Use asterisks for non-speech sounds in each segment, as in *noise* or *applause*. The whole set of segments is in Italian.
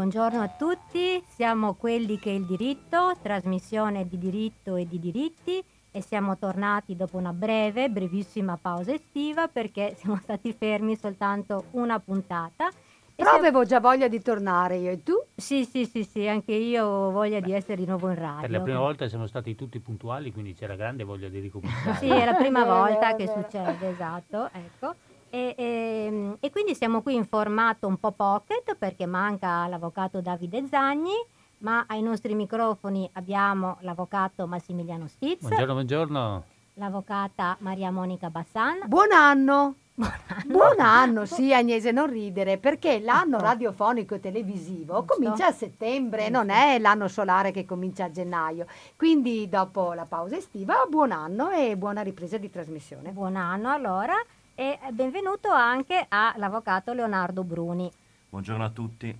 buongiorno a tutti, siamo quelli che il diritto, trasmissione di diritto e di diritti e siamo tornati dopo una breve, brevissima pausa estiva perché *laughs* siamo stati fermi soltanto una puntata. Però avevo già voglia di tornare io e tu? Sì, sì, sì, sì, anche io ho voglia Beh, di essere di nuovo in radio. Per la prima volta siamo stati tutti puntuali, quindi c'era grande voglia di ricominciare. sì, è la prima volta che succede, esatto, ecco. E, e, ehm, e, quindi siamo qui in formato un po' pocket perché manca l'avvocato Davide Zagni, ma ai nostri microfoni abbiamo l'avvocato Massimiliano Stizz. Buongiorno, buongiorno. L'avvocata Maria Monica Bassan. Buon anno. Buon anno. Buon anno, sì Agnese, non ridere, perché l'anno radiofonico e televisivo comincia a settembre, non è l'anno solare che comincia a gennaio. Quindi dopo la pausa estiva, buon anno e buona ripresa di trasmissione. Buon anno allora e benvenuto anche all'avvocato Leonardo Bruni. Buongiorno a tutti.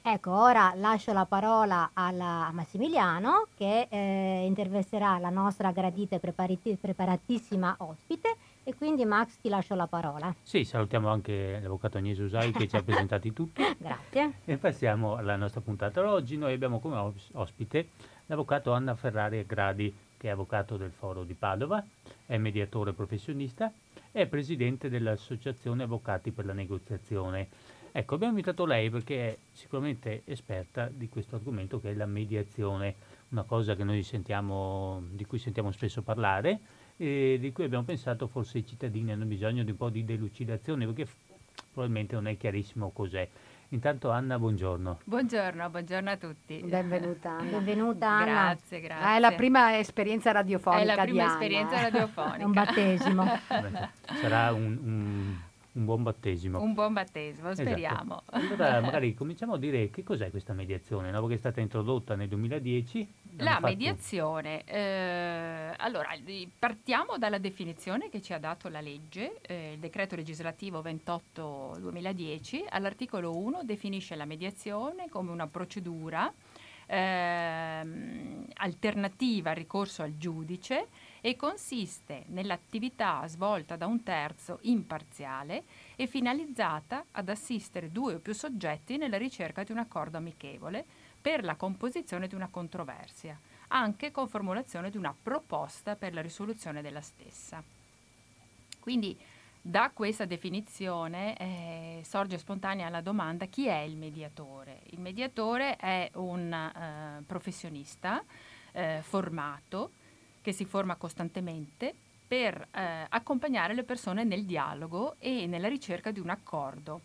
Ecco, ora lascio la parola alla, a Massimiliano che eh, intervisterà la nostra gradita e preparati, preparatissima ospite e quindi Max ti lascio la parola. Sì, salutiamo anche l'avvocato Agnese Usai che ci ha *laughs* presentati tutti. Grazie. E passiamo alla nostra puntata. Oggi noi abbiamo come ospite l'avvocato Anna Ferrari Gradi che è avvocato del Foro di Padova, è mediatore professionista è presidente dell'Associazione Avvocati per la Negoziazione. Ecco, abbiamo invitato lei perché è sicuramente esperta di questo argomento che è la mediazione, una cosa sentiamo, di cui sentiamo spesso parlare e di cui abbiamo pensato forse i cittadini hanno bisogno di un po' di delucidazione perché probabilmente non è chiarissimo cos'è. Intanto Anna, buongiorno. Buongiorno, buongiorno a tutti. Benvenuta Anna. Benvenuta Anna. Grazie, grazie. Ah, è la prima esperienza radiofonica È la prima Anna, esperienza radiofonica. un battesimo. Sarà un, un un buon battesimo. Un buon battesimo, esatto. speriamo. Esatto. Allora *laughs* magari cominciamo a dire che cos'è questa mediazione, no? che è stata introdotta nel 2010. La fatto... mediazione, eh, allora partiamo dalla definizione che ci ha dato la legge, eh, il decreto legislativo 28-2010, all'articolo 1 definisce la mediazione come una procedura eh, alternativa al ricorso al giudice e consiste nell'attività svolta da un terzo imparziale e finalizzata ad assistere due o più soggetti nella ricerca di un accordo amichevole per la composizione di una controversia, anche con formulazione di una proposta per la risoluzione della stessa. Quindi da questa definizione eh, sorge spontanea la domanda chi è il mediatore? Il mediatore è un eh, professionista eh, formato che si forma costantemente per eh, accompagnare le persone nel dialogo e nella ricerca di un accordo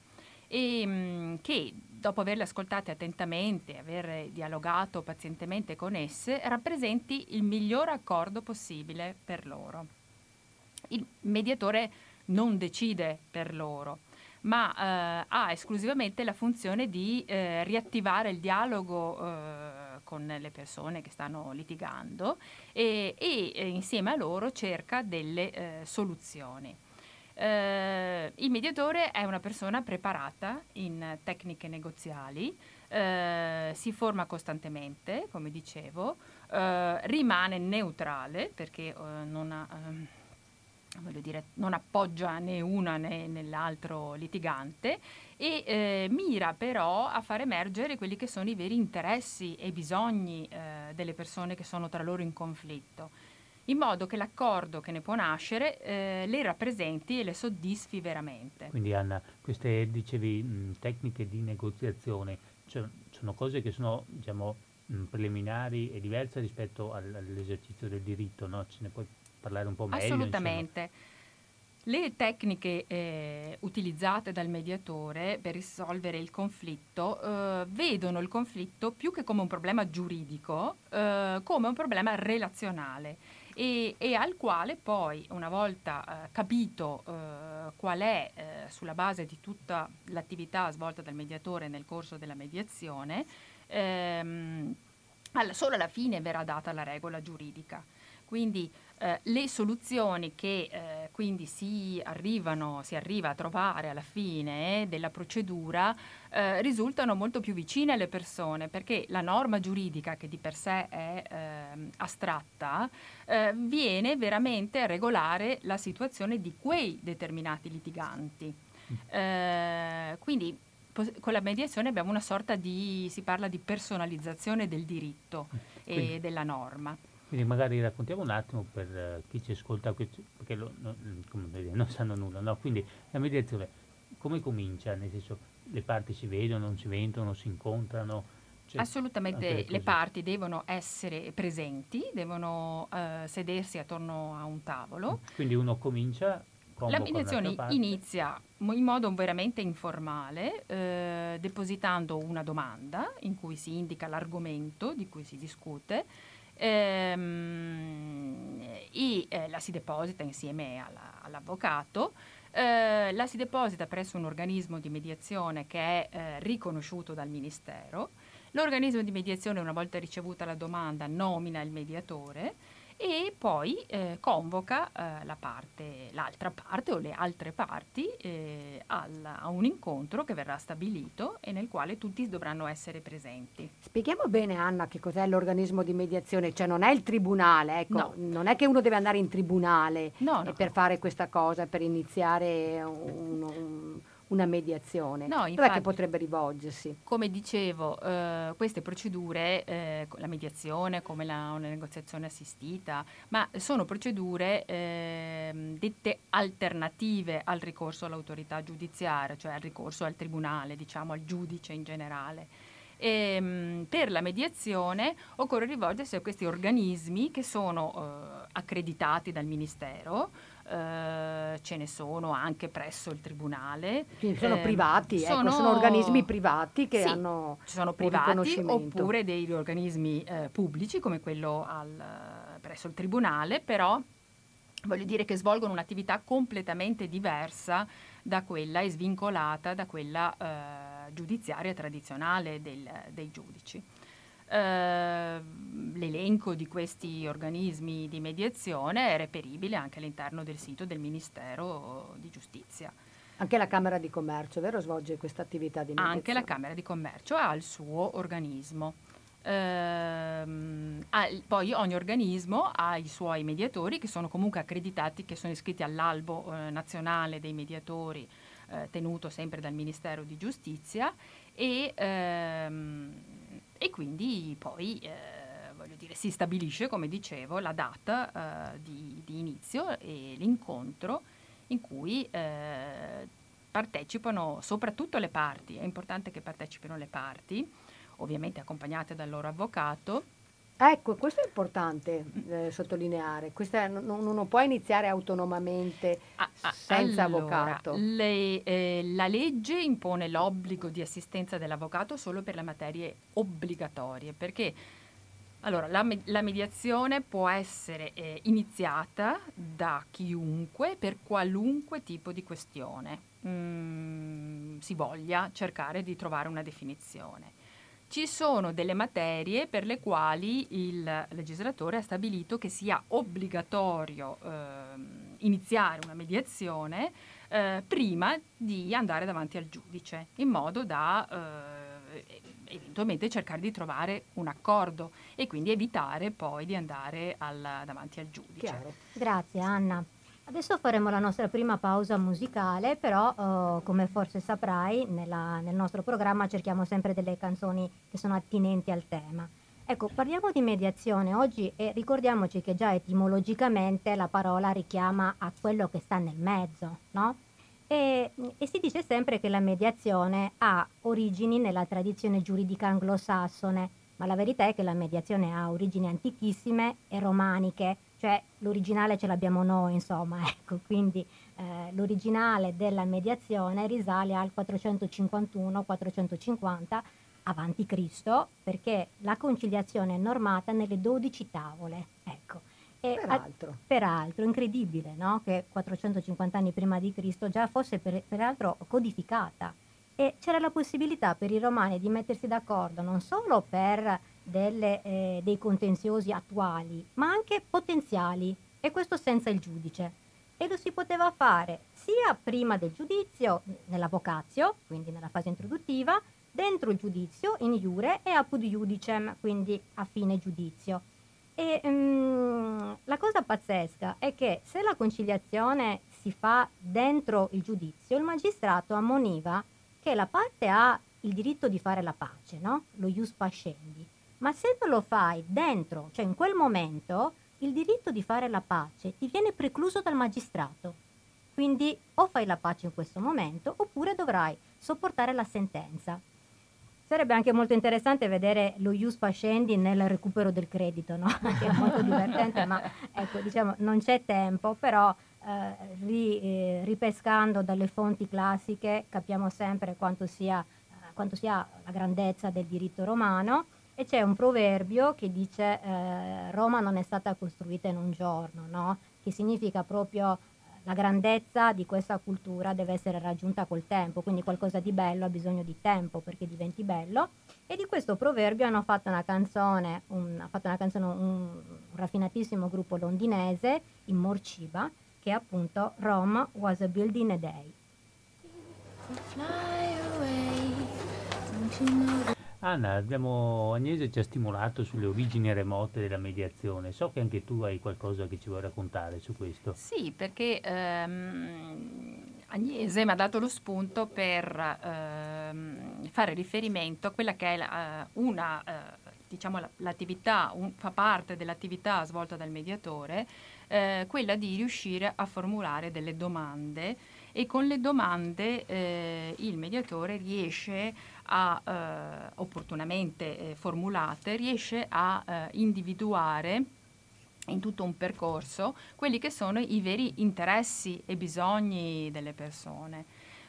e mh, mm, che dopo averle ascoltate attentamente, aver dialogato pazientemente con esse, rappresenti il miglior accordo possibile per loro. Il mediatore non decide per loro, ma eh, ha esclusivamente la funzione di eh, riattivare il dialogo eh, con le persone che stanno litigando e, e eh, insieme a loro cerca delle eh, soluzioni. Eh, il mediatore è una persona preparata in tecniche negoziali, eh, si forma costantemente, come dicevo, eh, rimane neutrale perché eh, non ha ehm, dire, non appoggia né una né nell'altro litigante e eh, mira però a far emergere quelli che sono i veri interessi e bisogni eh, delle persone che sono tra loro in conflitto, in modo che l'accordo che ne può nascere eh, le rappresenti e le soddisfi veramente. Quindi Anna, queste dicevi mh, tecniche di negoziazione, cioè, sono cose che sono diciamo, mh, preliminari e diverse rispetto al, all'esercizio del diritto, no? Ce ne puoi parlare un po' meglio? Assolutamente. Insomma. Le tecniche eh, utilizzate dal mediatore per risolvere il conflitto eh, vedono il conflitto più che come un problema giuridico, eh, come un problema relazionale e, e, al quale poi, una volta eh, capito eh, qual è, eh, sulla base di tutta l'attività svolta dal mediatore nel corso della mediazione, ehm, solo alla fine verrà data la regola giuridica. Quindi eh, le soluzioni che eh, quindi si, arrivano, si arriva a trovare alla fine della procedura eh, risultano molto più vicine alle persone perché la norma giuridica che di per sé è ehm, astratta eh, viene veramente a regolare la situazione di quei determinati litiganti. Mm. Eh, quindi con la mediazione abbiamo una sorta di, si parla di personalizzazione del diritto quindi, e della norma. Quindi magari raccontiamo un attimo per uh, chi ci ascolta, perché lo, no, dire, non sanno nulla, no? Quindi la mediazione come comincia? Nel senso, le parti si vedono, non si vedono, si incontrano? Cioè, Assolutamente le parti devono essere presenti, devono uh, sedersi attorno a un tavolo. Quindi uno comincia la mediazione inizia in modo veramente informale, eh, depositando una domanda in cui si indica l'argomento di cui si discute ehm, e eh, la si deposita insieme alla, all'avvocato. Eh, la si deposita presso un organismo di mediazione che è eh, riconosciuto dal Ministero. L'organismo di mediazione, una volta ricevuta la domanda, nomina il mediatore e poi eh, convoca eh, la parte, l'altra parte o le altre parti eh, al, a un incontro che verrà stabilito e nel quale tutti dovranno essere presenti. Spieghiamo bene Anna che cos'è l'organismo di mediazione, cioè non è il tribunale, ecco, no. non è che uno deve andare in tribunale no, no. per fare questa cosa, per iniziare un, un una mediazione. No, infatti, Dov'è che potrebbe rivolgersi? Come dicevo, eh, queste procedure, eh, la mediazione come la, una negoziazione assistita, ma sono procedure eh, dette alternative al ricorso all'autorità giudiziaria, cioè al ricorso al tribunale, diciamo al giudice in generale. E, ehm, per la mediazione occorre rivolgersi a questi organismi che sono eh, accreditati dal Ministero, eh, ce ne sono anche presso il tribunale. Quindi sono eh, privati, sono, ecco, sono, organismi privati che sì, hanno ci sono privati oppure degli organismi eh, pubblici come quello al, presso il tribunale, però voglio dire che svolgono un'attività completamente diversa da quella e svincolata da quella eh, giudiziaria tradizionale del, dei giudici. Uh, l'elenco di questi organismi di mediazione è reperibile anche all'interno del sito del Ministero di Giustizia. Anche la Camera di Commercio, vero, svolge questa attività di mediazione? Anche la Camera di Commercio ha il suo organismo. Uh, poi ogni organismo ha i suoi mediatori che sono comunque accreditati, che sono iscritti all'albo uh, nazionale dei mediatori eh, tenuto sempre dal Ministero di Giustizia e ehm, e quindi poi eh, voglio dire, si stabilisce, come dicevo, la data eh, di, di, inizio e l'incontro in cui eh, partecipano soprattutto le parti, è importante che partecipino le parti, ovviamente accompagnate dal loro avvocato, Ecco, questo è importante eh, sottolineare. Questa, non, non, può iniziare autonomamente ah, ah, senza allora, avvocato. Le, eh, la legge impone l'obbligo di assistenza dell'avvocato solo per le materie obbligatorie, perché allora, la, la mediazione può essere eh, iniziata da chiunque per qualunque tipo di questione mm, si voglia cercare di trovare una definizione. Ci sono delle materie per le quali il legislatore ha stabilito che sia obbligatorio eh, iniziare una mediazione eh, prima di andare davanti al giudice, in modo da eh, eventualmente cercare di trovare un accordo e quindi evitare poi di andare al, davanti al giudice. Chiaro. Grazie Anna. Adesso faremo la nostra prima pausa musicale, però uh, come forse saprai nella, nel nostro programma cerchiamo sempre delle canzoni che sono attinenti al tema. Ecco, parliamo di mediazione oggi e ricordiamoci che già etimologicamente la parola richiama a quello che sta nel mezzo, no? E, e, si dice sempre che la mediazione ha origini nella tradizione giuridica anglosassone, ma la verità è che la mediazione ha origini antichissime e romaniche, cioè l'originale ce l'abbiamo noi, insomma, *laughs* ecco, quindi eh, l'originale della mediazione risale al 451-450 avanti Cristo, perché la conciliazione è normata nelle 12 tavole, ecco. E peraltro. A, peraltro, incredibile, no? Che 450 anni prima di Cristo già fosse per, peraltro codificata e c'era la possibilità per i romani di mettersi d'accordo non solo per delle, eh, dei contenziosi attuali, ma anche potenziali, e questo senza il giudice. E lo si poteva fare sia prima del giudizio, nell'avocazio, quindi nella fase introduttiva, dentro il giudizio, in iure, e apud iudicem, quindi a fine giudizio. E um, la cosa pazzesca è che se la conciliazione si fa dentro il giudizio, il magistrato ammoniva che la parte ha il diritto di fare la pace, no? Lo ius pascendi. Ma se non lo fai dentro, cioè in quel momento, il diritto di fare la pace ti viene precluso dal magistrato. Quindi o fai la pace in questo momento oppure dovrai sopportare la sentenza. Sarebbe anche molto interessante vedere lo ius pascendi nel recupero del credito, no? *laughs* che è molto divertente, ma ecco, diciamo, non c'è tempo, però eh, ri, eh, ripescando dalle fonti classiche capiamo sempre quanto sia, eh, quanto sia, la grandezza del diritto romano e c'è un proverbio che dice eh, Roma non è stata costruita in un giorno, no? che significa proprio la grandezza di questa cultura deve essere raggiunta col tempo, quindi qualcosa di bello ha bisogno di tempo perché diventi bello. E di questo proverbio hanno fatto una canzone, un, fatto una canzone un, un raffinatissimo gruppo londinese in Morciba, che è appunto Rome was a building a day. Anna, abbiamo, Agnese ci ha stimolato sulle origini remote della mediazione. So che anche tu hai qualcosa che ci vuoi raccontare su questo. Sì, perché ehm, Agnese mi ha dato lo spunto per ehm, fare riferimento a quella che è la, una, eh, diciamo, l'attività, un, fa parte dell'attività svolta dal mediatore, eh, quella di riuscire a formulare delle domande e con le domande eh, il mediatore riesce a, eh, opportunamente eh, formulate, riesce a eh, individuare in tutto un percorso quelli che sono i veri interessi e bisogni delle persone.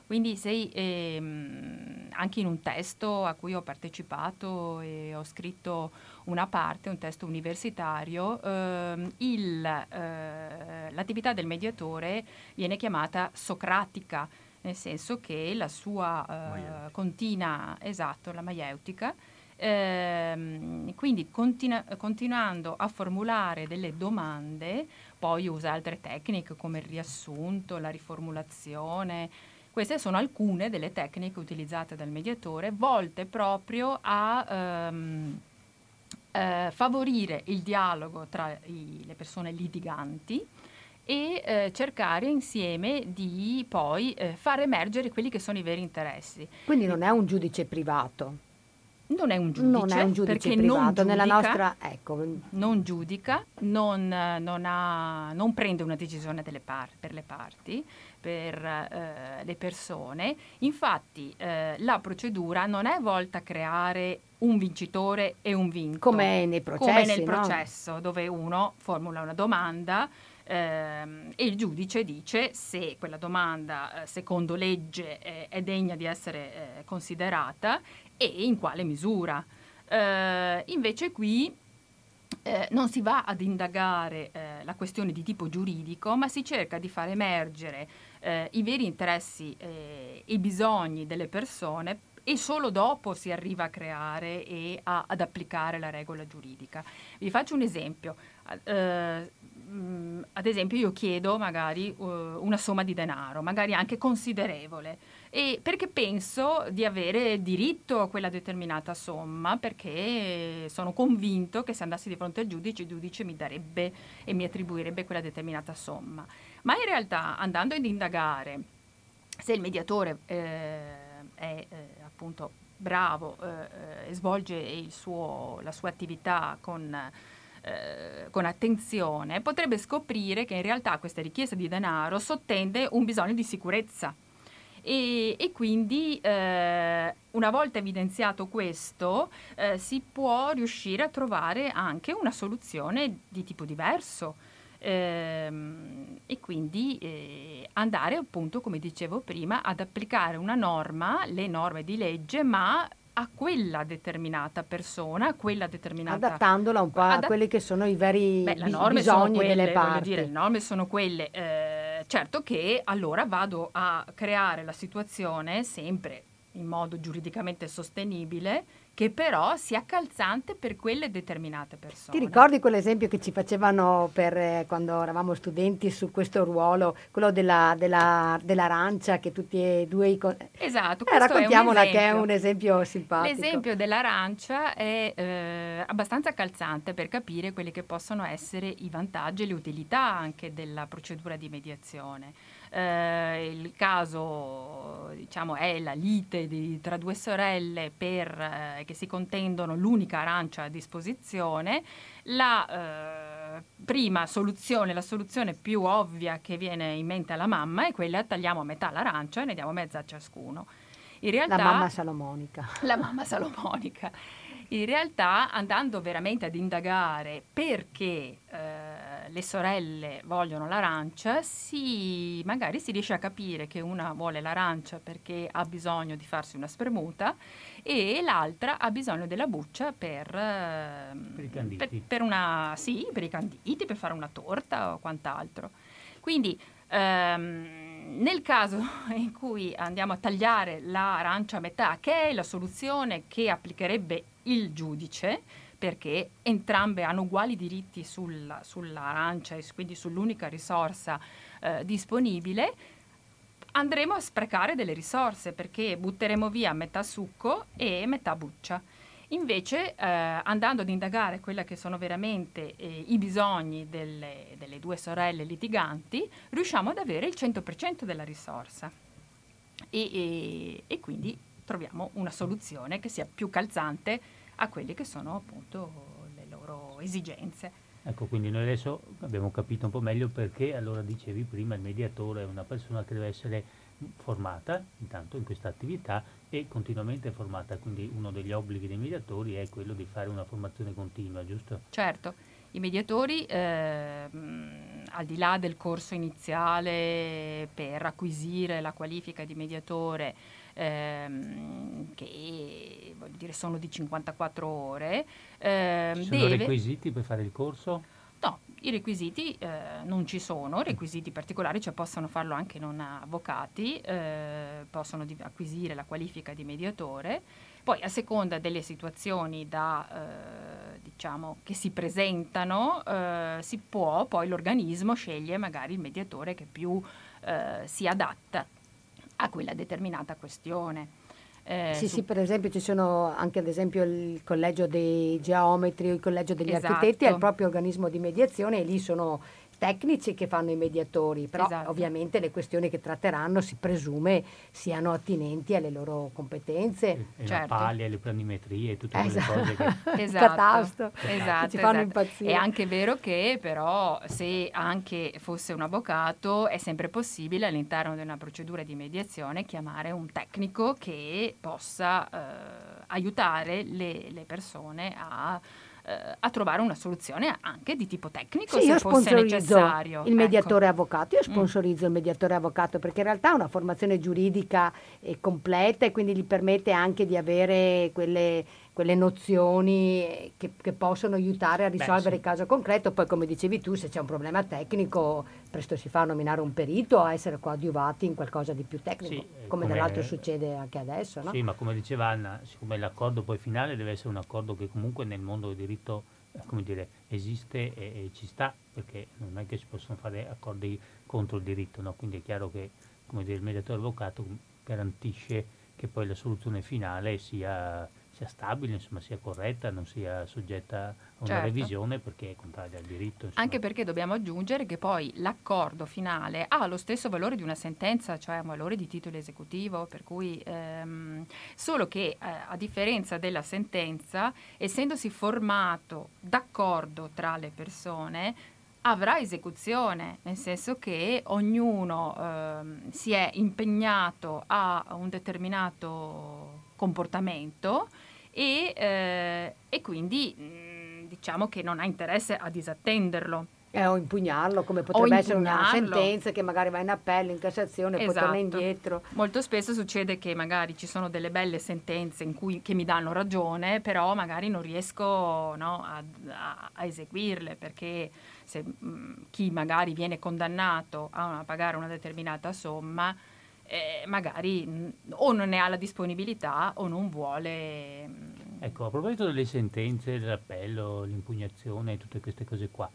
Quindi se ehm, anche in un testo a cui ho partecipato e ho scritto una parte, un testo universitario, ehm, il, eh, l'attività del mediatore viene chiamata socratica, nel senso che la sua eh, continua, esatto, la maieutica, ehm, quindi continu- continuando a formulare delle domande, poi usa altre tecniche come il riassunto, la riformulazione. Queste sono alcune delle tecniche utilizzate dal mediatore, volte proprio a ehm, eh, favorire il dialogo tra i, le persone litiganti e eh, cercare insieme di poi eh, far emergere quelli che sono i veri interessi. Quindi non è un giudice privato. Non è un giudice, non è un giudice perché privato, non giudica, nella nostra, ecco. non, giudica non, non, ha, non, prende una decisione par- per le parti, per eh, le persone. Infatti eh, la procedura non è volta a creare un vincitore e un vinto. Come nei processi. Come nel no? processo, dove uno formula una domanda ehm, e il giudice dice se quella domanda, eh, secondo legge, eh, è degna di essere eh, considerata e in quale misura. Invece qui eh, non si va ad indagare eh, la questione di tipo giuridico, ma si cerca di far emergere eh, i veri interessi e i bisogni delle persone e solo dopo si arriva a creare e a, ad applicare la regola giuridica. Vi faccio un esempio. Ad esempio io chiedo magari uh, una somma di denaro, magari anche considerevole, e perché penso di avere diritto a quella determinata somma, perché sono convinto che se andassi di fronte al giudice, il giudice mi darebbe e mi attribuirebbe quella determinata somma. Ma in realtà andando ad indagare se il mediatore eh, è eh, appunto bravo eh, e svolge suo, la sua attività con, eh, con, attenzione, potrebbe scoprire che in realtà questa richiesta di denaro sottende un bisogno di sicurezza. E, e quindi eh, una volta evidenziato questo eh, si può riuscire a trovare anche una soluzione di tipo diverso. Ehm, e quindi eh, andare appunto, come dicevo prima, ad applicare una norma, le norme di legge, ma a quella determinata persona, a quella determinata... Adattandola un po' a Adatt- quelli che sono i veri Beh, bis- bisogni quelle, delle parti. Dire, le norme sono quelle, eh, certo che allora vado a creare la situazione sempre in modo giuridicamente sostenibile che però sia calzante per quelle determinate persone. Ti ricordi quell'esempio che ci facevano per, eh, quando eravamo studenti su questo ruolo, quello della, della, dell'arancia che tutti e due i... Con... Esatto, eh, raccontiamola che è un esempio simpatico. L'esempio dell'arancia è eh, abbastanza calzante per capire quelli che possono essere i vantaggi e le utilità anche della procedura di mediazione. Eh, il caso diciamo, è la lite di, tra due sorelle per, eh, che si contendono l'unica arancia a disposizione, la eh, prima soluzione, la soluzione più ovvia che viene in mente alla mamma è quella tagliamo a metà l'arancia e ne diamo mezza a ciascuno. In realtà, la mamma salomonica. *laughs* La mamma salomonica. In realtà andando veramente ad indagare perché eh, le sorelle vogliono l'arancia, si, magari si riesce a capire che una vuole l'arancia perché ha bisogno di farsi una spremuta e l'altra ha bisogno della buccia per, eh, per, per, per, una, sì, per i canditi, per fare una torta o quant'altro. Quindi ehm, nel caso *laughs* in cui andiamo a tagliare l'arancia a metà, che è la soluzione che applicherebbe il giudice, perché entrambe hanno uguali diritti sulla, sull'arancia e quindi sull'unica risorsa eh, disponibile, andremo a sprecare delle risorse perché butteremo via metà succo e metà buccia. Invece, eh, andando ad indagare quelli che sono veramente eh, i bisogni delle, delle, due sorelle litiganti, riusciamo ad avere il 100% della risorsa. E, e, e, quindi troviamo una soluzione che sia più calzante a quelle che sono appunto le loro esigenze. Ecco, quindi noi adesso abbiamo capito un po' meglio perché allora dicevi prima il mediatore è una persona che deve essere formata intanto in questa attività e continuamente formata, quindi uno degli obblighi dei mediatori è quello di fare una formazione continua, giusto? Certo, i mediatori eh, al di là del corso iniziale per acquisire la qualifica di mediatore, ehm, che dire, sono di 54 ore, ehm, Ci sono deve... requisiti per fare il corso? No, i requisiti eh, non ci sono, requisiti particolari, cioè possono farlo anche non avvocati, eh, possono di- acquisire la qualifica di mediatore, poi a seconda delle situazioni da, eh, diciamo, che si presentano, eh, si può, poi l'organismo sceglie magari il mediatore che più eh, si adatta a quella determinata questione. Eh, sì, su... sì, per esempio ci sono anche ad esempio il collegio dei geometri o il collegio degli esatto. architetti, è il proprio organismo di mediazione e lì sono tecnici che fanno i mediatori, però esatto. ovviamente le questioni che tratteranno si presume siano attinenti alle loro competenze. E, e certo. la paglia, le planimetrie, tutte quelle esatto. cose che... *laughs* esatto. Catasto, esatto, ci fanno esatto. impazzire. È anche vero che però se anche fosse un avvocato è sempre possibile all'interno di una procedura di mediazione chiamare un tecnico che possa eh, aiutare le, le persone a eh, a trovare una soluzione anche di tipo tecnico sì, se fosse necessario. Il ecco. mediatore avvocato, io mm. sponsorizzo mm. il mediatore avvocato perché in realtà ha una formazione giuridica eh, completa e quindi gli permette anche di avere quelle quelle nozioni che, che possono aiutare a risolvere Beh, sì. il caso concreto. Poi, come dicevi tu, se c'è un problema tecnico, presto si fa a nominare un perito a essere coadiuvati in qualcosa di più tecnico, sì, come, come dall'altro succede anche adesso. No? Sì, ma come diceva Anna, siccome l'accordo poi finale deve essere un accordo che comunque nel mondo del diritto eh, come dire, esiste e, e, ci sta, perché non è che si possono fare accordi contro il diritto, no? quindi è chiaro che come dire, il mediatore avvocato garantisce che poi la soluzione finale sia sia stabile, insomma, sia corretta, non sia soggetta a una certo. revisione perché è contraria al diritto. Insomma. Anche perché dobbiamo aggiungere che poi l'accordo finale ha lo stesso valore di una sentenza, cioè un valore di titolo esecutivo, per cui ehm, solo che eh, a differenza della sentenza, essendosi formato d'accordo tra le persone, avrà esecuzione, nel senso che ognuno eh, si è impegnato a un determinato comportamento e, eh, e quindi mh, mm, diciamo che non ha interesse a disattenderlo. Eh, o impugnarlo, come potrebbe essere una sentenza che magari va in appello, in Cassazione e esatto. poi torna esatto. indietro. Molto spesso succede che magari ci sono delle belle sentenze in cui, che mi danno ragione, però magari non riesco no, a, a, a, eseguirle perché se, mh, mm, chi magari viene condannato a pagare una determinata somma eh, magari mh, o non ne ha la disponibilità o non vuole. Mh. Ecco, a proposito delle sentenze, dell'appello, l'impugnazione, tutte queste cose qua,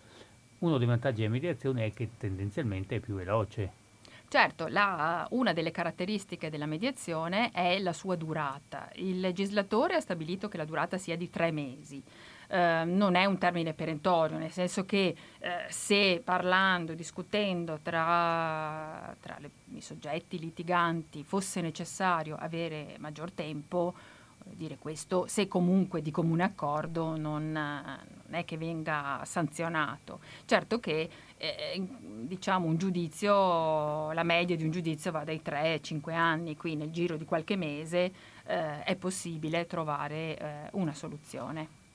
uno dei vantaggi della mediazione è che tendenzialmente è più veloce. Certo, la, una delle caratteristiche della mediazione è la sua durata. Il legislatore ha stabilito che la durata sia di tre mesi. Eh, non è un termine perentorio, nel senso che eh, se parlando, discutendo tra, tra le, i soggetti litiganti fosse necessario avere maggior tempo, dire questo, se comunque di comune accordo non, non è che venga sanzionato. Certo che eh, diciamo un giudizio, la media di un giudizio va dai 3 ai 5 anni, qui nel giro di qualche mese eh, è possibile trovare eh, una soluzione.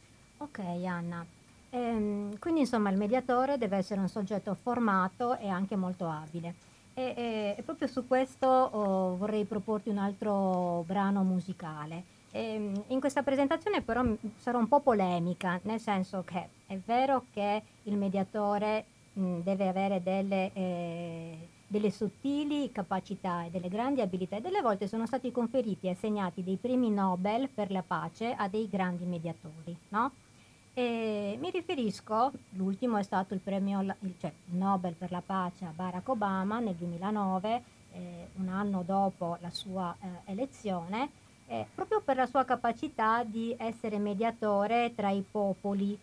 Ok Anna, ehm, quindi insomma il mediatore deve essere un soggetto formato e anche molto abile. E, e, e proprio su questo oh, vorrei proporti un altro brano musicale. E, ehm, in questa presentazione però sarò un po' polemica, nel senso che è vero che il mediatore mh, deve avere delle, eh, delle, sottili capacità e delle grandi abilità e delle volte sono stati conferiti e assegnati dei premi Nobel per la pace a dei grandi mediatori, no? E mi riferisco, l'ultimo è stato il premio cioè, Nobel per la pace a Barack Obama nel 2009, eh, un anno dopo la sua eh, elezione, eh, proprio per la sua capacità di essere mediatore tra i popoli.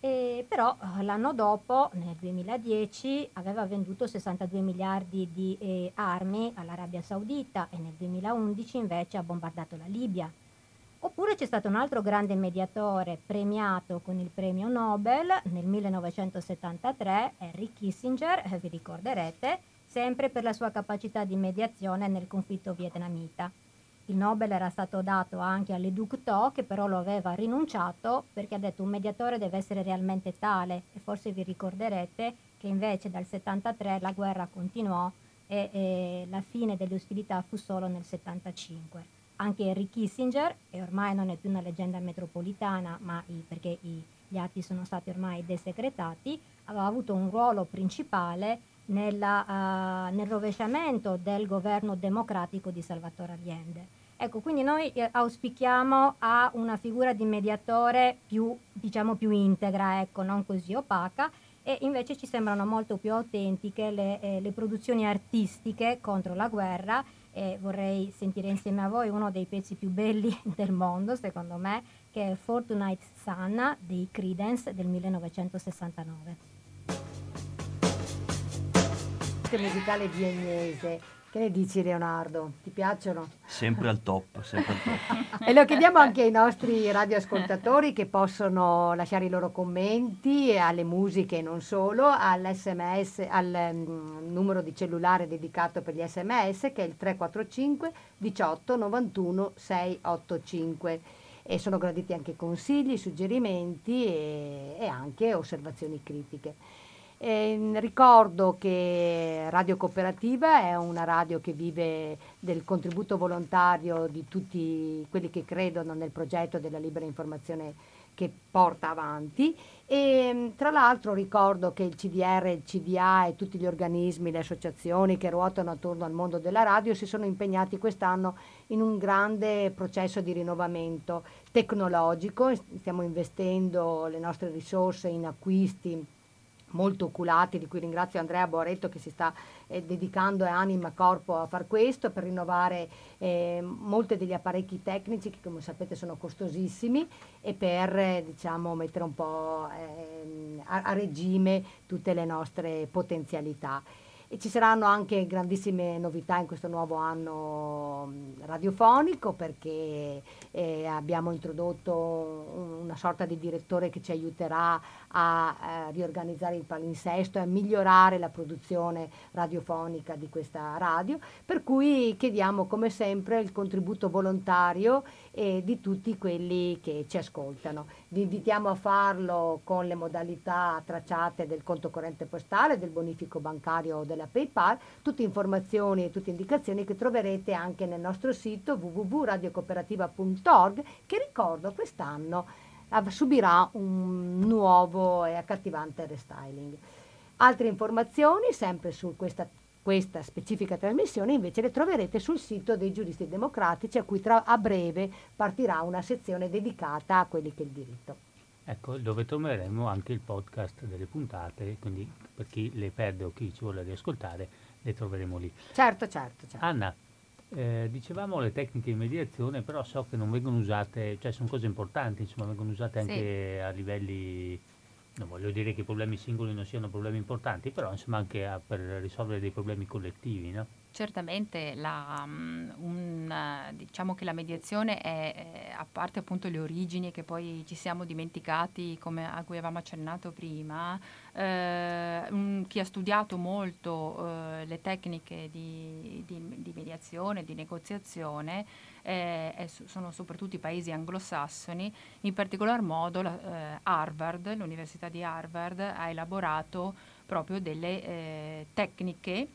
E però eh, l'anno dopo, nel 2010, aveva venduto 62 miliardi di eh, armi all'Arabia Saudita e nel 2011 invece ha bombardato la Libia. Oppure c'è stato un altro grande mediatore premiato con il premio Nobel nel 1973, Henry Kissinger, eh, vi ricorderete, sempre per la sua capacità di mediazione nel conflitto vietnamita. Il Nobel era stato dato anche a Le Duc Tho, che però lo aveva rinunciato perché ha detto un mediatore deve essere realmente tale e forse vi ricorderete che invece dal 73 la guerra continuò e, e la fine delle ostilità fu solo nel 75 anche Henry Kissinger, e ormai non è più una leggenda metropolitana, ma i, perché i, gli atti sono stati ormai desecretati, aveva avuto un ruolo principale nella, uh, nel rovesciamento del governo democratico di Salvatore Allende. Ecco, quindi noi eh, auspichiamo a una figura di mediatore più, diciamo, più integra, ecco, non così opaca, e invece ci sembrano molto più autentiche le, eh, le produzioni artistiche contro la guerra e vorrei sentire insieme a voi uno dei pezzi più belli *laughs* del mondo, secondo me, che è Fortnite Sun dei Credence del 1969. musicale viennese che ne dici Leonardo? Ti piacciono? Sempre al top, sempre al top. *laughs* e lo chiediamo anche ai nostri radioascoltatori che possono lasciare i loro commenti alle musiche e non solo, all'SMS, al um, numero di cellulare dedicato per gli sms che è il 345 18 91 685 e sono graditi anche consigli, suggerimenti e, e anche osservazioni critiche. Eh, ricordo che Radio Cooperativa è una radio che vive del contributo volontario di tutti quelli che credono nel progetto della libera informazione che porta avanti. E tra l'altro ricordo che il CDR, il CDA e tutti gli organismi, le associazioni che ruotano attorno al mondo della radio si sono impegnati quest'anno in un grande processo di rinnovamento tecnologico, stiamo investendo le nostre risorse in acquisti molto oculati, di cui ringrazio Andrea Boaretto che si sta eh, dedicando anima e corpo a far questo, per rinnovare eh, molti degli apparecchi tecnici che come sapete sono costosissimi e per eh, diciamo, mettere un po' ehm, a, a regime tutte le nostre potenzialità. E ci saranno anche grandissime novità in questo nuovo anno mm, radiofonico perché eh, abbiamo introdotto una sorta di direttore che ci aiuterà a eh, riorganizzare il palinsesto e a migliorare la produzione radiofonica di questa radio, per cui chiediamo come sempre il contributo volontario eh, di tutti quelli che ci ascoltano. Vi invitiamo a farlo con le modalità tracciate del conto corrente postale, del bonifico bancario o della PayPal, tutte informazioni e tutte indicazioni che troverete anche nel nostro sito www.radiocooperativa.org che ricordo quest'anno subirà un nuovo e accattivante restyling. Altre informazioni, sempre su questa, questa, specifica trasmissione, invece le troverete sul sito dei giuristi democratici, a cui tra, a breve partirà una sezione dedicata a quelli che è il diritto. Ecco, dove troveremo anche il podcast delle puntate, quindi per chi le perde o chi ci vuole riascoltare, le troveremo lì. Certo, certo. certo. Anna, Eh, dicevamo le tecniche di mediazione, però so che non vengono usate, cioè sono cose importanti, insomma, vengono usate Sì. anche a livelli, non voglio dire che i problemi singoli non siano problemi importanti, però insomma anche a- per risolvere dei problemi collettivi, no? Certamente la, mm, un, eh, diciamo che la mediazione è, è, a parte appunto le origini che poi ci siamo dimenticati come a cui avevamo accennato prima, eh, un- chi ha studiato molto eh, le tecniche di, di- di mediazione, di negoziazione, eh, sono soprattutto i paesi anglosassoni, in particolar modo la- eh, Harvard, l'Università di Harvard ha elaborato proprio delle eh, tecniche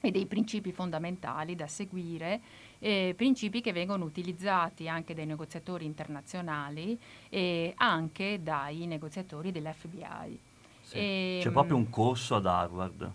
e dei principi fondamentali da seguire, eh, principi che vengono utilizzati anche dai negoziatori internazionali e anche dai negoziatori dell'FBI. Sì. Ehm, C'è proprio un corso ad Harvard,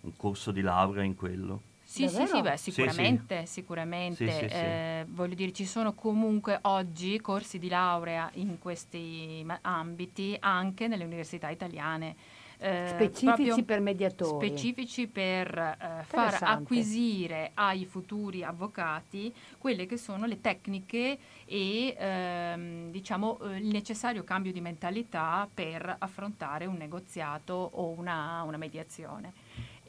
un corso di laurea in quello. Sì, sì, sì, Davvero? beh, Sì, sì. sicuramente, sicuramente. Sì, sì, sì. Eh, voglio dire, ci sono comunque oggi corsi di laurea in questi ma- ambiti anche nelle università italiane. eh, Specifici per mediatori. specifici per eh, far acquisire ai futuri avvocati quelle che sono le tecniche e ehm, diciamo eh, il necessario cambio di mentalità per affrontare un negoziato o una, una mediazione.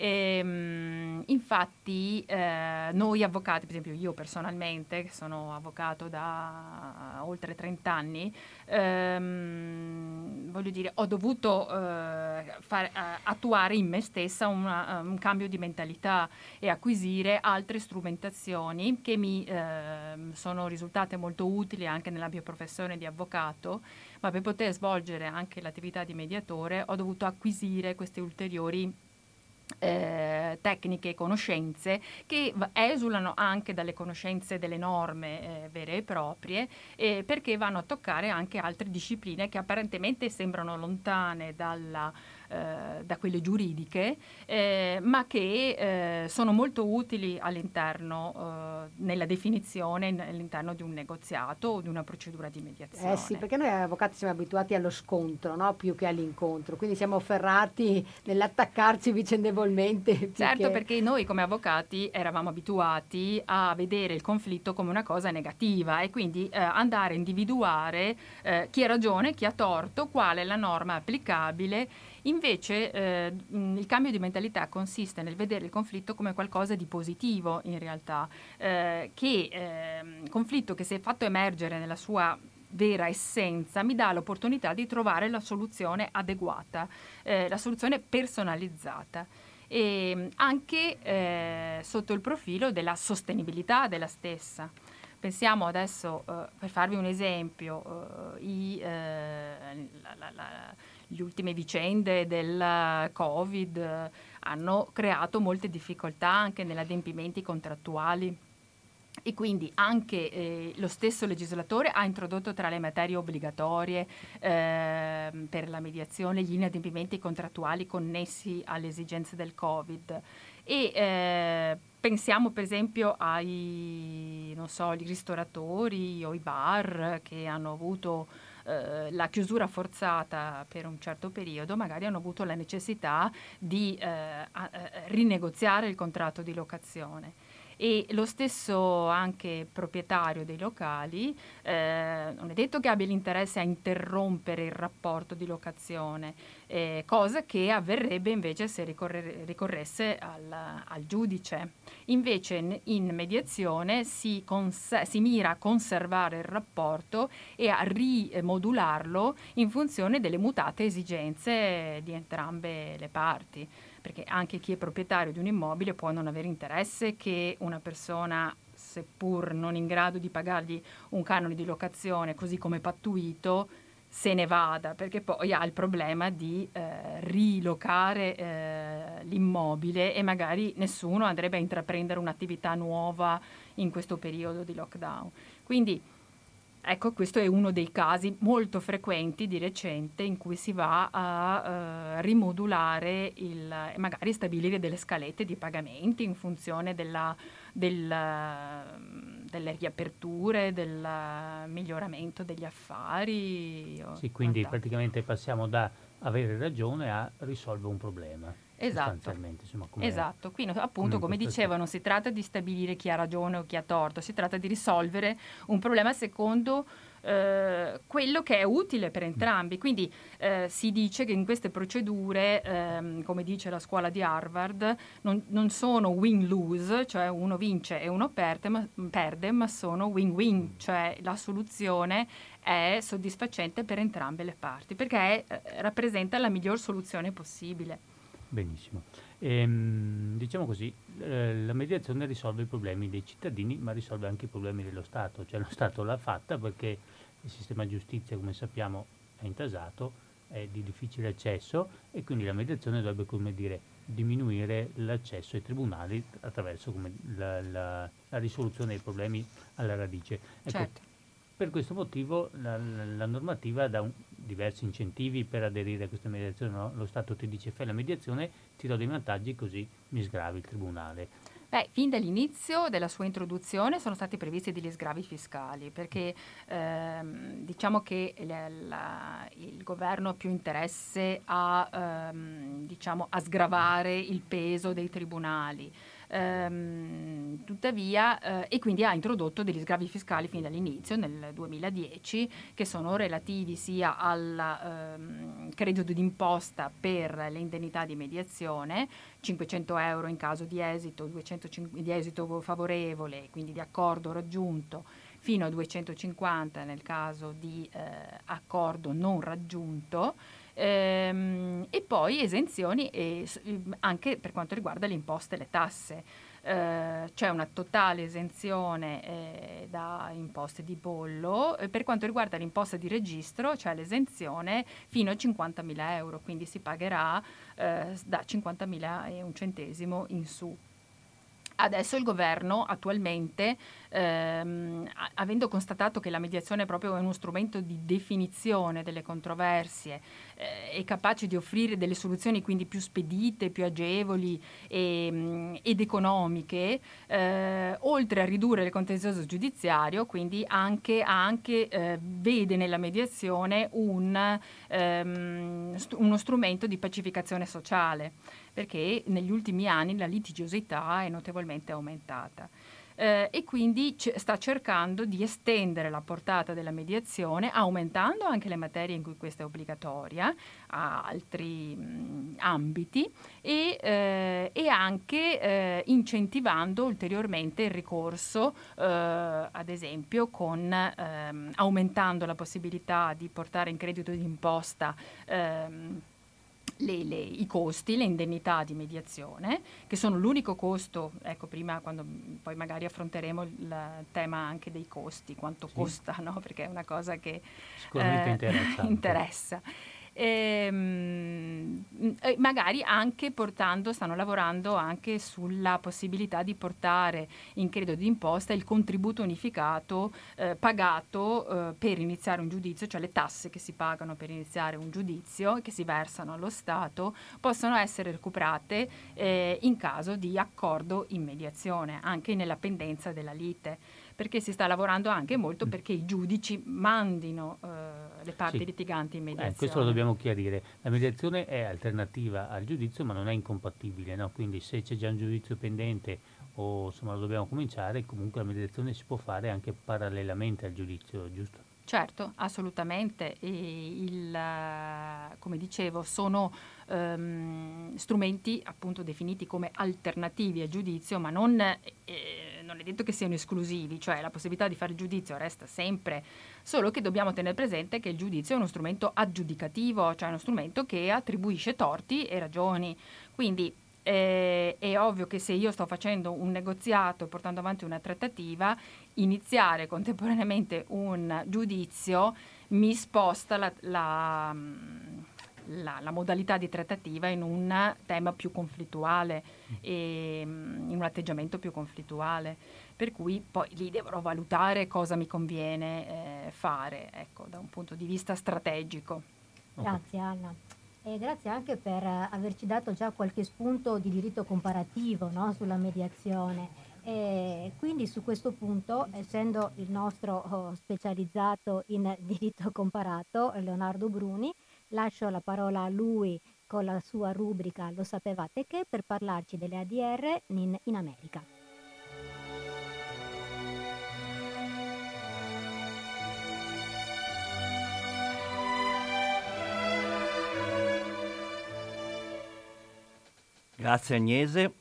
Ehm, infatti eh, noi avvocati, per esempio io personalmente, che sono avvocato da oltre 30 anni, ehm, voglio dire, ho dovuto eh, far- eh, attuare in me stessa una- un cambio di mentalità e acquisire altre strumentazioni che mi ehm, sono risultate molto utili anche nella mia professione di avvocato, ma per poter svolgere anche l'attività di mediatore ho dovuto acquisire queste ulteriori eh, tecniche e conoscenze che esulano anche dalle conoscenze delle norme eh, vere e proprie eh, perché vanno a toccare anche altre discipline che apparentemente sembrano lontane dalla, eh, da quelle giuridiche eh, ma che eh, sono molto utili all'interno eh, nella definizione all'interno di un negoziato o di una procedura di mediazione Eh sì, perché noi avvocati siamo abituati allo scontro, no? più che all'incontro, quindi siamo ferrati nell'attaccarci vicendevolmente. Certo, che- perché noi come avvocati eravamo abituati a vedere il conflitto come una cosa negativa e quindi andare a individuare chi ha ragione, chi ha torto, qual è la norma applicabile. Invece eh, mh, il cambio di mentalità consiste nel vedere il conflitto come qualcosa di positivo in realtà, eh, che ehm, conflitto che è fatto emergere nella sua vera essenza mi dà l'opportunità di trovare la soluzione adeguata, eh, la soluzione personalizzata e mh, anche eh, sotto il profilo della sostenibilità della stessa. Pensiamo adesso, eh, per farvi un esempio, eh, i, eh, la- la- la- le ultime vicende del Covid eh, hanno creato molte difficoltà anche negli adempimenti contrattuali e quindi anche eh, lo stesso legislatore ha introdotto tra le materie obbligatorie ehm, per la mediazione gli inadempimenti contrattuali connessi alle esigenze del Covid. E eh, pensiamo per esempio ai so, ristoratori o i bar che hanno avuto eh, la chiusura forzata per un certo periodo, magari hanno avuto la necessità di eh, a- eh, rinegoziare il contratto di locazione e lo stesso anche proprietario dei locali eh, non è detto che abbia l'interesse a interrompere il rapporto di locazione, eh, cosa che avverrebbe invece se ricorre- ricorresse al, al giudice. Invece n- in mediazione si, cons- si mira a conservare il rapporto e a rimodularlo in funzione delle mutate esigenze di entrambe le parti perché anche chi è proprietario di un immobile può non avere interesse che una persona, seppur non in grado di pagargli un canone di locazione così come pattuito, se ne vada, perché poi ha il problema di eh, rilocare eh, l'immobile e magari nessuno andrebbe a intraprendere un'attività nuova in questo periodo di lockdown. Quindi Ecco, questo è uno dei casi molto frequenti di recente in cui si va a eh, rimodulare il, magari stabilire delle scalette di pagamenti in funzione della, del, delle riaperture, del miglioramento degli affari. Sì, quindi praticamente passiamo da avere ragione a risolvere un problema. Esatto. Insomma, Esatto, qui appunto come dicevo non si tratta di stabilire chi ha ragione o chi ha torto, si tratta di risolvere un problema secondo eh, quello che è utile per entrambi. Quindi eh, si dice che in queste procedure, ehm, come dice la scuola di Harvard, non, non sono win-lose, cioè uno vince e uno perde ma, perde, ma sono win-win, cioè la soluzione è soddisfacente per entrambe le parti, perché eh, rappresenta la miglior soluzione possibile. Benissimo. Ehm, diciamo così, eh, la mediazione risolve i problemi dei cittadini, ma risolve anche i problemi dello Stato. Cioè lo Stato l'ha fatta perché il sistema giustizia, come sappiamo, è intasato, è di difficile accesso e quindi la mediazione dovrebbe, come dire, diminuire l'accesso ai tribunali attraverso come, la, la- la risoluzione dei problemi alla radice. Ecco, Certo. per questo motivo la, la- la normativa dà un- diversi incentivi per aderire a questa mediazione. no? Lo Stato ti dice fai la mediazione, ti do dei vantaggi così mi sgravi il tribunale. Beh, fin dall'inizio della sua introduzione sono stati previsti degli sgravi fiscali perché ehm, diciamo che la- la- il governo ha più interesse a, ehm, diciamo, a sgravare il peso dei tribunali. Ehm, tuttavia, eh, e quindi ha introdotto degli sgravi fiscali fin dall'inizio, nel 2010, che sono relativi sia al ehm, credito d'imposta per le indennità di mediazione, 500 euro in caso di esito, 205 di esito favorevole, quindi di accordo raggiunto, fino a 250 nel caso di eh, accordo non raggiunto. Ehm, e poi esenzioni e s- anche per quanto riguarda le imposte e le tasse. Eh, c'è una totale esenzione eh, da imposte di bollo. Eh, per quanto riguarda l'imposta di registro, c'è l'esenzione fino a 50.000 euro, quindi si pagherà eh, da 50.000 e un centesimo in su. Adesso il governo attualmente, ehm, avendo constatato che la mediazione è proprio uno strumento di definizione delle controversie, eh, è capace di offrire delle soluzioni quindi più spedite, più agevoli e, mm, ed economiche, eh, oltre a ridurre il contenzioso giudiziario, quindi anche, anche, eh, vede nella mediazione un, ehm, st- uno strumento di pacificazione sociale perché negli ultimi anni la litigiosità è notevolmente aumentata. Eh, e quindi c- sta cercando di estendere la portata della mediazione, aumentando anche le materie in cui questa è obbligatoria a altri mh, ambiti e, eh, e anche eh, incentivando ulteriormente il ricorso, eh, ad esempio con, ehm, aumentando la possibilità di portare in credito d'imposta ehm, le- le- i costi, le indennità di mediazione, che sono l'unico costo, ecco prima quando poi magari affronteremo il tema anche dei costi, quanto Sì. costa, no? perché è una cosa che eh, *laughs* interessa. Ehm, e magari anche portando, stanno lavorando anche sulla possibilità di portare in credito d'imposta il contributo unificato eh, pagato eh, per iniziare un giudizio, cioè le tasse che si pagano per iniziare un giudizio e che si versano allo Stato, possono essere recuperate eh, in caso di accordo in mediazione, anche nella pendenza della lite perché si sta lavorando anche molto perché i giudici mandino eh, le parti Sì. litiganti in Eh, mediazione. questo lo dobbiamo chiarire. La mediazione è alternativa al giudizio, ma non è incompatibile, no? Quindi se c'è già un giudizio pendente o insomma lo dobbiamo cominciare, comunque la mediazione si può fare anche parallelamente al giudizio, giusto? Certo, assolutamente. E il, eh, come dicevo, sono ehm, strumenti appunto definiti come alternativi al giudizio, ma non, eh, non è detto che siano esclusivi, cioè la possibilità di fare giudizio resta sempre, solo che dobbiamo tenere presente che il giudizio è uno strumento aggiudicativo, cioè uno strumento che attribuisce torti e ragioni. Quindi eh, è ovvio che se io sto facendo un negoziato e portando avanti una trattativa, iniziare contemporaneamente un giudizio mi sposta la, la, la- la modalità di trattativa in un tema più conflittuale, e, in un atteggiamento più conflittuale. Per cui poi lì dovrò valutare cosa mi conviene eh, fare, ecco, da un punto di vista strategico. Ok. Grazie Anna. E grazie anche per eh, averci dato già qualche spunto di diritto comparativo no, sulla mediazione. E quindi su questo punto, essendo il nostro oh, specializzato in diritto comparato, Leonardo Bruni, lascio la parola a lui con la sua rubrica Lo sapevate che per parlarci delle ADR in, in America. Grazie Agnese.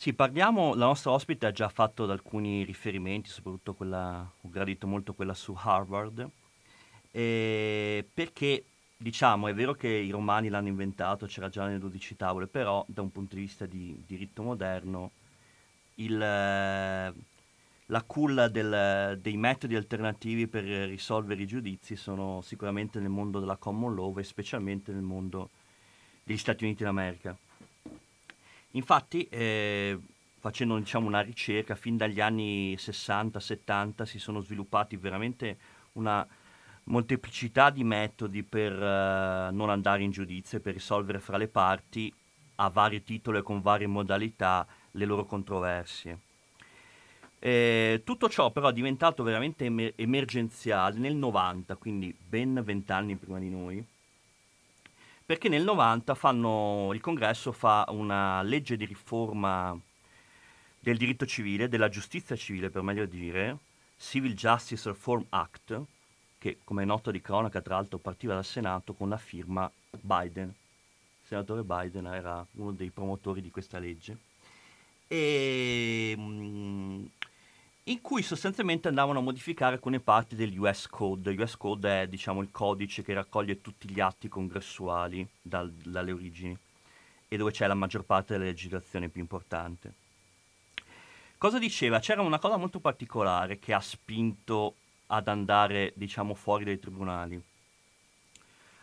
Sì, parliamo, la nostra ospite ha già fatto alcuni riferimenti, soprattutto quella, ho gradito molto quella su Harvard, eh, perché diciamo è vero che i romani l'hanno inventato, c'era già nelle 12 tavole, però da un punto di vista di diritto moderno il, la culla del, dei metodi alternativi per risolvere i giudizi sono sicuramente nel mondo della common law e specialmente nel mondo degli Stati Uniti d'America. Infatti, eh, facendo diciamo, una ricerca, fin dagli anni 60-70 si sono sviluppati veramente una molteplicità di metodi per uh, non andare in giudizio e per risolvere fra le parti a vario titolo e con varie modalità le loro controversie. Eh, tutto ciò però è diventato veramente emer- emergenziale nel 90, quindi ben vent'anni prima di noi, perché nel 90 fanno, il congresso fa una legge di riforma del diritto civile, della giustizia civile per meglio dire, Civil Justice Reform Act, che come è noto di cronaca tra l'altro partiva dal Senato con la firma Biden. Il senatore Biden era uno dei promotori di questa legge. E, mh, in cui sostanzialmente andavano a modificare alcune parti dell'US Code. L'US Code è diciamo, il codice che raccoglie tutti gli atti congressuali dal, dalle origini e dove c'è la maggior parte della legislazione più importante. Cosa diceva? C'era una cosa molto particolare che ha spinto ad andare, diciamo, fuori dai tribunali.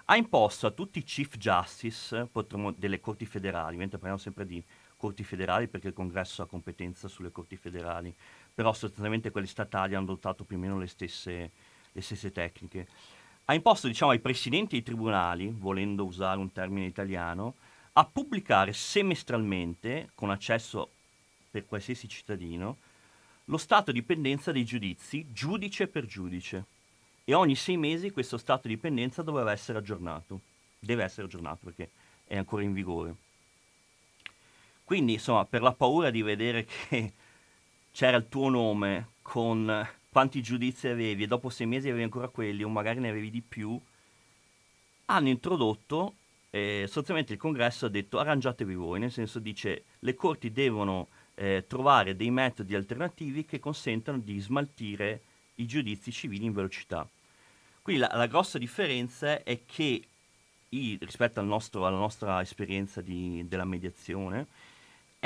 Ha imposto a tutti i Chief Justice potremmo, delle corti federali, mentre parliamo sempre di corti federali perché il congresso ha competenza sulle corti federali, però sostanzialmente quelle statali hanno adottato più o meno le stesse, le stesse tecniche. Ha imposto diciamo, ai presidenti dei tribunali, volendo usare un termine italiano, a pubblicare semestralmente, con accesso per qualsiasi cittadino, lo stato di pendenza dei giudizi, giudice per giudice. E ogni sei mesi questo stato di pendenza doveva essere aggiornato. Deve essere aggiornato perché è ancora in vigore. Quindi, insomma, per la paura di vedere che c'era il tuo nome con quanti giudizi avevi e dopo sei mesi avevi ancora quelli o magari ne avevi di più, hanno introdotto, eh, sostanzialmente il congresso ha detto arrangiatevi voi, nel senso dice le corti devono eh, trovare dei metodi alternativi che consentano di smaltire i giudizi civili in velocità. Quindi la, la grossa differenza è che i, rispetto al nostro, alla nostra esperienza di, della mediazione,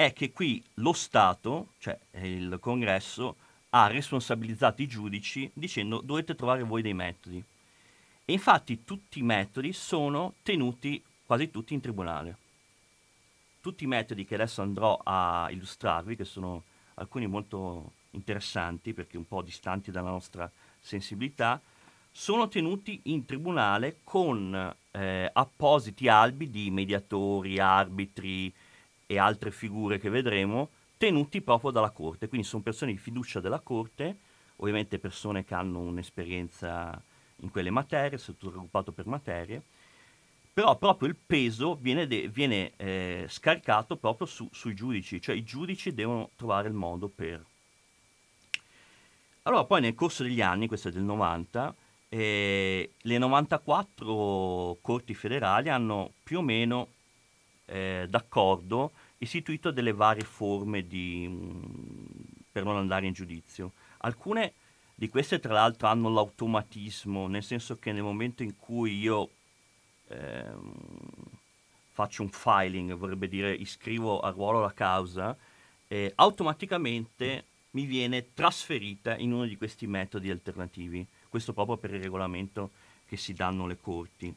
è che qui lo Stato, cioè il congresso, ha responsabilizzato i giudici dicendo dovete trovare voi dei metodi. E infatti tutti i metodi sono tenuti quasi tutti in tribunale. Tutti i metodi che adesso andrò a illustrarvi, che sono alcuni molto interessanti perché un po' distanti dalla nostra sensibilità, sono tenuti in tribunale con eh, appositi albi di mediatori, arbitri, e altre figure che vedremo, tenuti proprio dalla Corte. Quindi sono persone di fiducia della Corte, ovviamente persone che hanno un'esperienza in quelle materie, sono raggruppato per materie, però proprio il peso viene, de- viene eh, scaricato proprio su- sui giudici, cioè i giudici devono trovare il modo per... Allora poi nel corso degli anni, questo è del 90, eh, le 94 corti federali hanno più o meno eh, d'accordo istituito delle varie forme di, mm, per non andare in giudizio. Alcune di queste tra l'altro hanno l'automatismo, nel senso che nel momento in cui io ehm, faccio un filing, vorrebbe dire iscrivo a ruolo la causa, eh, automaticamente mi viene trasferita in uno di questi metodi alternativi. Questo proprio per il regolamento che si danno le corti.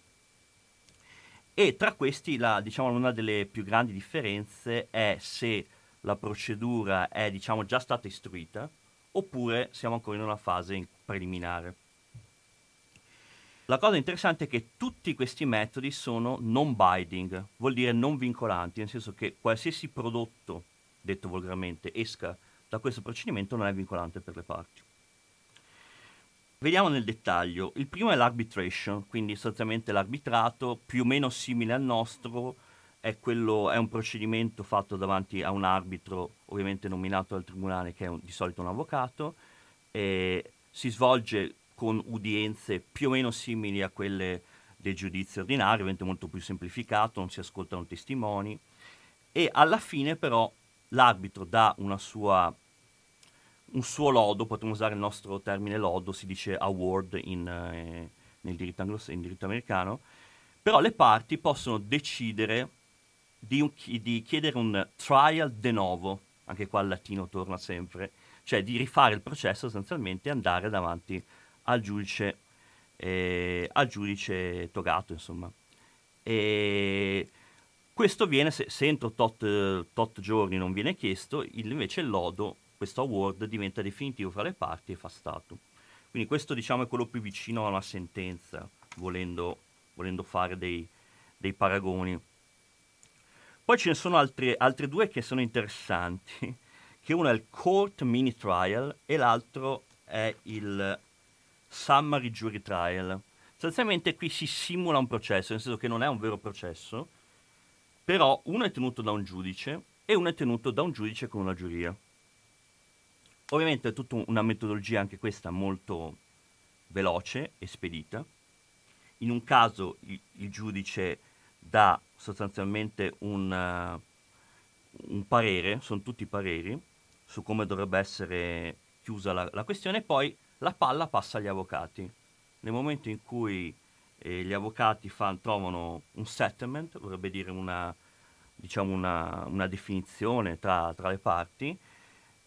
E tra questi la, diciamo, una delle più grandi differenze è se la procedura è diciamo, già stata istruita oppure siamo ancora in una fase preliminare. La cosa interessante è che tutti questi metodi sono non binding, vuol dire non vincolanti, nel senso che qualsiasi prodotto, detto volgarmente, esca da questo procedimento non è vincolante per le parti. Vediamo nel dettaglio. Il primo è l'arbitration, quindi sostanzialmente l'arbitrato, più o meno simile al nostro, è, quello, è un procedimento fatto davanti a un arbitro, ovviamente nominato dal tribunale, che è un, di solito un avvocato, si svolge con udienze più o meno simili a quelle del giudizio ordinario, ovviamente molto più semplificato, non si ascoltano testimoni, e alla fine però l'arbitro dà sua, un suo lodo, potremmo usare il nostro termine lodo, si dice award in, eh, nel diritto, anglos- in diritto americano, però le parti possono decidere di, di, chiedere un trial de novo, anche qua il latino torna sempre, cioè di rifare il processo sostanzialmente e andare davanti al giudice, eh, al giudice togato, insomma. E questo viene, se, se entro tot, tot, giorni non viene chiesto, invece il lodo, questo award, diventa definitivo fra le parti e fa stato. Quindi questo diciamo è quello più vicino a una sentenza, volendo, volendo fare dei, dei paragoni. Poi ce ne sono altre, altre due che sono interessanti, *laughs* che uno è il Court Mini Trial e l'altro è il Summary Jury Trial. Sostanzialmente qui si simula un processo, nel senso che non è un vero processo, però uno è tenuto da un giudice e uno è tenuto da un giudice con una giuria. Ovviamente è tutta una metodologia anche questa molto veloce e spedita. In un caso il, il giudice dà sostanzialmente un, uh, un, parere, sono tutti pareri, su come dovrebbe essere chiusa la, la, questione, e poi la palla passa agli avvocati. Nel momento in cui eh, gli avvocati fan, trovano un settlement, vorrebbe dire una, diciamo una, una definizione tra, tra, le parti,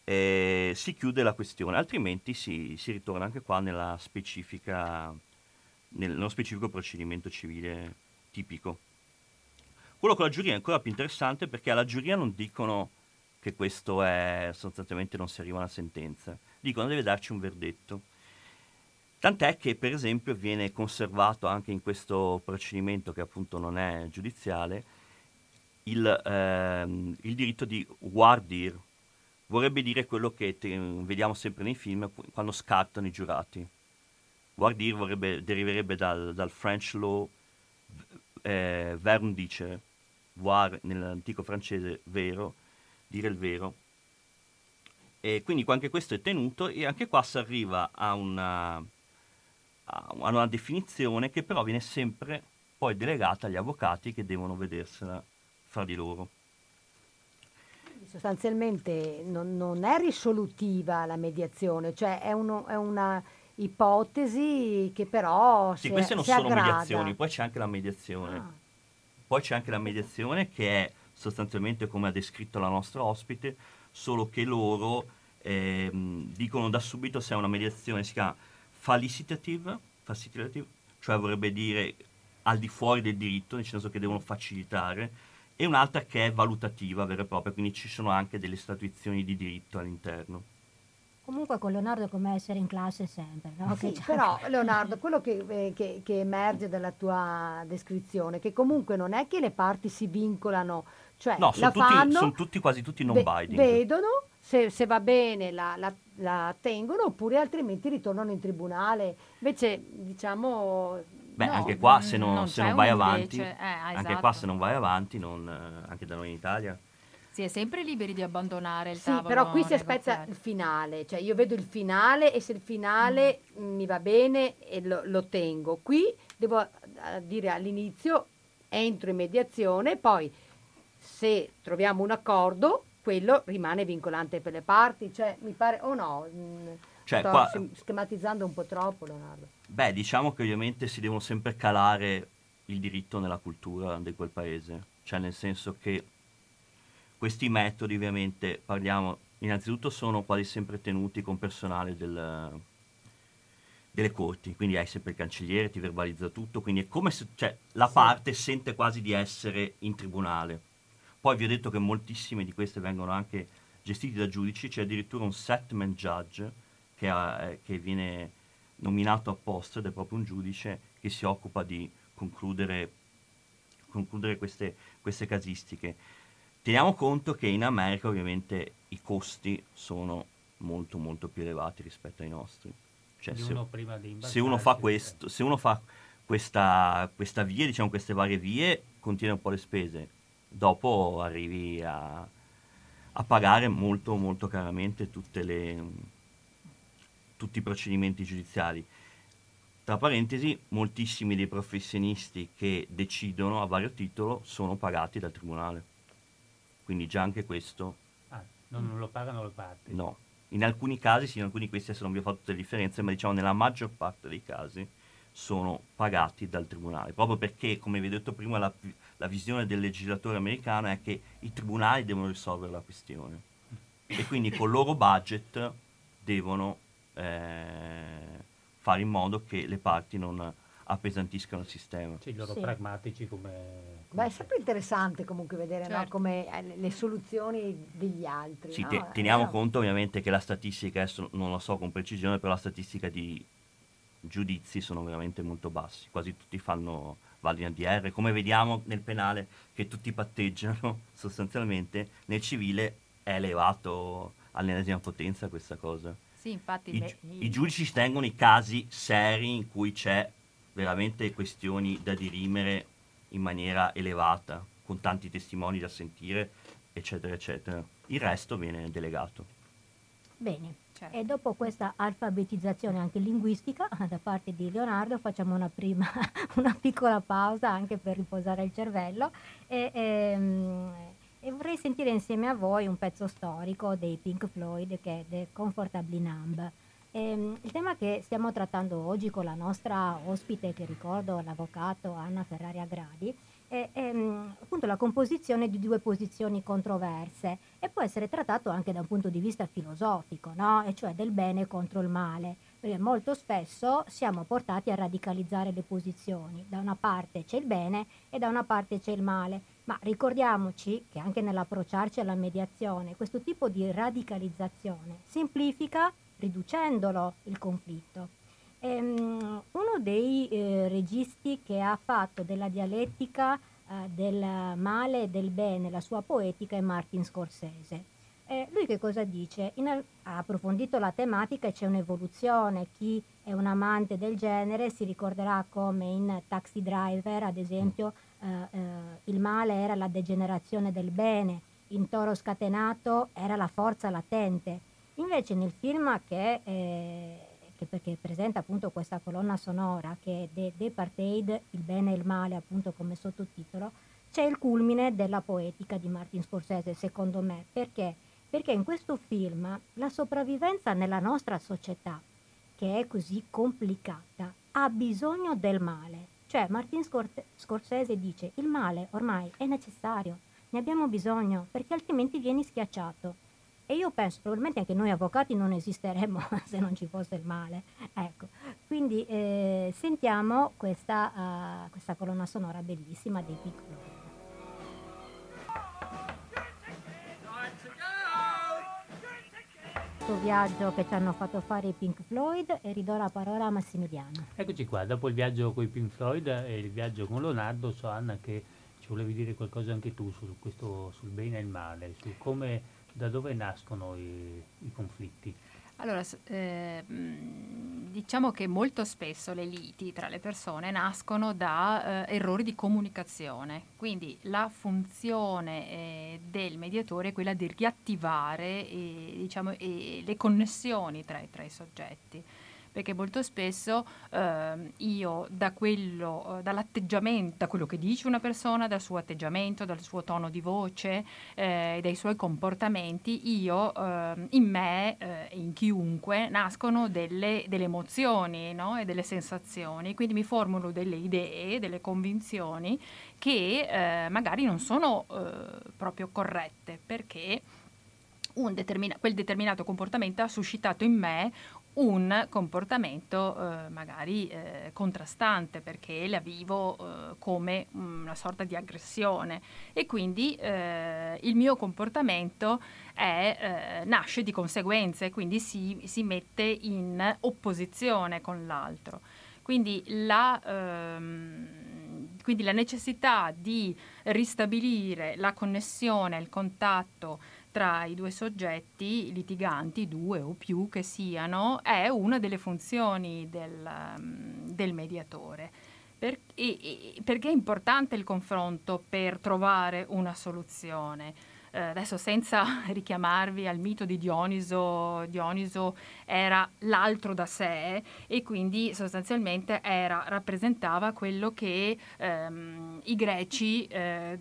eh, si chiude la questione, altrimenti si, si ritorna anche qua nella specifica, nel, nello specifico procedimento civile tipico. Quello con la giuria è ancora più interessante perché alla giuria non dicono che questo è sostanzialmente non si arriva a una sentenza, dicono deve darci un verdetto. Tant'è che per esempio viene conservato anche in questo procedimento che appunto non è giudiziale il, ehm, il diritto di voir dire, vorrebbe dire quello che te, vediamo sempre nei film quando scattano i giurati. Voir dire vorrebbe, deriverebbe dal, dal French law eh, verum dicere, voir nell'antico francese vero, dire il vero. E quindi anche questo è tenuto e anche qua si arriva a una, a una definizione che però viene sempre poi delegata agli avvocati che devono vedersela fra di loro. Sostanzialmente non, non è risolutiva la mediazione, cioè è, uno, è una ipotesi che però sì, queste non si sono aggrada. mediazioni, poi c'è anche la mediazione. Ah. Poi c'è anche la mediazione che è sostanzialmente come ha descritto la nostra ospite, solo che loro ehm, dicono da subito se è una mediazione, si chiama facilitative, facilitative, cioè vorrebbe dire al di fuori del diritto, nel senso che devono facilitare, e un'altra che è valutativa vera e propria, quindi ci sono anche delle statuizioni di diritto all'interno. Comunque con Leonardo è come essere in classe sempre, no? Sì, Che però *laughs* Leonardo, quello che, eh, che- che emerge dalla tua descrizione, che comunque non è che le parti si vincolano, cioè No, la sono tutti, fanno, son tutti quasi tutti non binding. vedono, se, se va bene la, la- la tengono oppure altrimenti ritornano in tribunale. Invece diciamo... Beh, no, anche qua se non, non se non vai avanti, eh, anche esatto. qua se non vai avanti, non, eh, anche da noi in Italia, Si è sempre liberi di abbandonare il Sì, tavolo però qui si aspetta il finale, cioè io vedo il finale e se il finale Mm. mi va bene e lo, lo tengo. Qui devo eh, dire all'inizio entro in mediazione, poi se troviamo un accordo, quello rimane vincolante per le parti, cioè mi pare o no? Mm, Cioè, sto qua- schematizzando un po' troppo, Leonardo. Beh, diciamo che ovviamente si devono sempre calare il diritto nella cultura di quel paese, cioè nel senso che questi metodi ovviamente parliamo, innanzitutto sono quasi sempre tenuti con personale del- delle corti, quindi hai sempre il cancelliere, ti verbalizza tutto, quindi è come se cioè, la Sì. parte sente quasi di essere in tribunale. Poi vi ho detto che moltissime di queste vengono anche gestite da giudici, c'è addirittura un settlement judge che, ha- eh, che viene nominato apposta ed è proprio un giudice che si occupa di concludere, concludere queste, queste casistiche. Teniamo conto che in America ovviamente i costi sono molto molto più elevati rispetto ai nostri. Cioè, se, uno prima di se uno fa questo, se uno fa questa, questa via, diciamo queste varie vie, contiene un po' le spese. dopo arrivi a, a pagare molto molto caramente le, tutti i procedimenti giudiziari. Tra parentesi, moltissimi dei professionisti che decidono a vario titolo sono pagati dal tribunale. Quindi già anche questo... Ah, non lo pagano le parti? No. In alcuni casi, sì, in alcuni di questi adesso non vi ho fatto tutte le differenze, ma diciamo nella maggior parte dei casi sono pagati dal tribunale, proprio perché, come vi ho detto prima, la, la visione del legislatore americano è che i tribunali devono risolvere la questione e quindi con il loro budget devono eh, fare in modo che le parti non appesantiscano il sistema. Sì, loro sì. pragmatici come... Beh, è sempre interessante comunque vedere certo. no, come eh, le soluzioni degli altri. Sì, no? te, teniamo eh, conto ovviamente che la statistica, adesso non lo so con precisione, però la statistica di giudizi sono veramente molto bassi, quasi tutti fanno vali in ADR, come vediamo nel penale che tutti patteggiano *laughs* sostanzialmente, nel civile è elevato all'ennesima potenza questa cosa. Sì, infatti I, beh, i giudici tengono i casi seri in cui c'è veramente questioni da dirimere in maniera elevata, con tanti testimoni da sentire, eccetera, eccetera. Il resto viene delegato. Bene. Certo. E dopo questa alfabetizzazione anche linguistica *laughs* da parte di Leonardo facciamo una, prima, *laughs* una piccola pausa anche per riposare il cervello e, e, ehm, e, vorrei sentire insieme a voi un pezzo storico dei Pink Floyd che è The Comfortably Numb. E, ehm, il tema che stiamo trattando oggi con la nostra ospite, che ricordo l'avvocato Anna Ferrari Agradi, è, è appunto la composizione di due posizioni controverse e può essere trattato anche da un punto di vista filosofico, no? e cioè del bene contro il male, perché molto spesso siamo portati a radicalizzare le posizioni, da una parte c'è il bene e da una parte c'è il male, ma ricordiamoci che anche nell'approcciarci alla mediazione questo tipo di radicalizzazione semplifica riducendolo il conflitto Ehm, uno dei eh, registi che ha fatto della dialettica eh, del male e del bene la sua poetica è Martin Scorsese. Eh, lui che cosa dice? In, ha approfondito la tematica e c'è un'evoluzione. Chi è un amante del genere si ricorderà come in Taxi Driver, ad esempio, eh, eh, il male era la degenerazione del bene, in Toro Scatenato era la forza latente. Invece nel film che eh, che presenta appunto questa colonna sonora che è The, The Partheid, il bene e il male appunto come sottotitolo, c'è il culmine della poetica di Martin Scorsese secondo me. Perché? Perché in questo film la sopravvivenza nella nostra società, che è così complicata, ha bisogno del male. Cioè Martin Scorsese dice il male ormai è necessario, ne abbiamo bisogno perché altrimenti vieni schiacciato. E io penso, probabilmente anche noi avvocati non esisteremmo *laughs* se non ci fosse il male. Ecco, quindi eh, sentiamo questa, uh, questa, colonna sonora bellissima dei piccoli. Questo viaggio che ci hanno fatto fare i Pink Floyd e ridò la parola a Massimiliano. Eccoci qua, dopo il viaggio con i Pink Floyd e il viaggio con Leonardo, so Anna che ci volevi dire qualcosa anche tu su questo, sul bene e il male, su come da dove nascono i, i conflitti? Allora, eh, diciamo che molto spesso le liti tra le persone nascono da eh, errori di comunicazione, quindi la funzione eh, del mediatore è quella di riattivare diciamo, le connessioni tra, tra i soggetti perché molto spesso eh, io da quello, eh, dall'atteggiamento, da quello che dice una persona, dal suo atteggiamento, dal suo tono di voce, eh, dai suoi comportamenti, io ehm, in me eh, e in chiunque nascono delle, delle emozioni no? e delle sensazioni, quindi mi formulo delle idee, delle convinzioni che eh, magari non sono eh, proprio corrette perché determina- quel determinato comportamento ha suscitato in me un comportamento eh, magari eh, contrastante perché la vivo eh, come una sorta di aggressione e quindi eh, il mio comportamento è, eh, nasce di conseguenze, quindi si, si, mette in opposizione con l'altro. Quindi la, ehm, quindi la necessità di ristabilire la connessione, il contatto tra i due soggetti litiganti, due o più che siano, è una delle funzioni del, um, del mediatore. Per, e, e, perché è importante il confronto per trovare una soluzione? Eh, adesso senza *laughs* richiamarvi al mito di Dioniso, Dioniso era l'altro da sé e quindi sostanzialmente era, rappresentava quello che ehm, i greci, eh,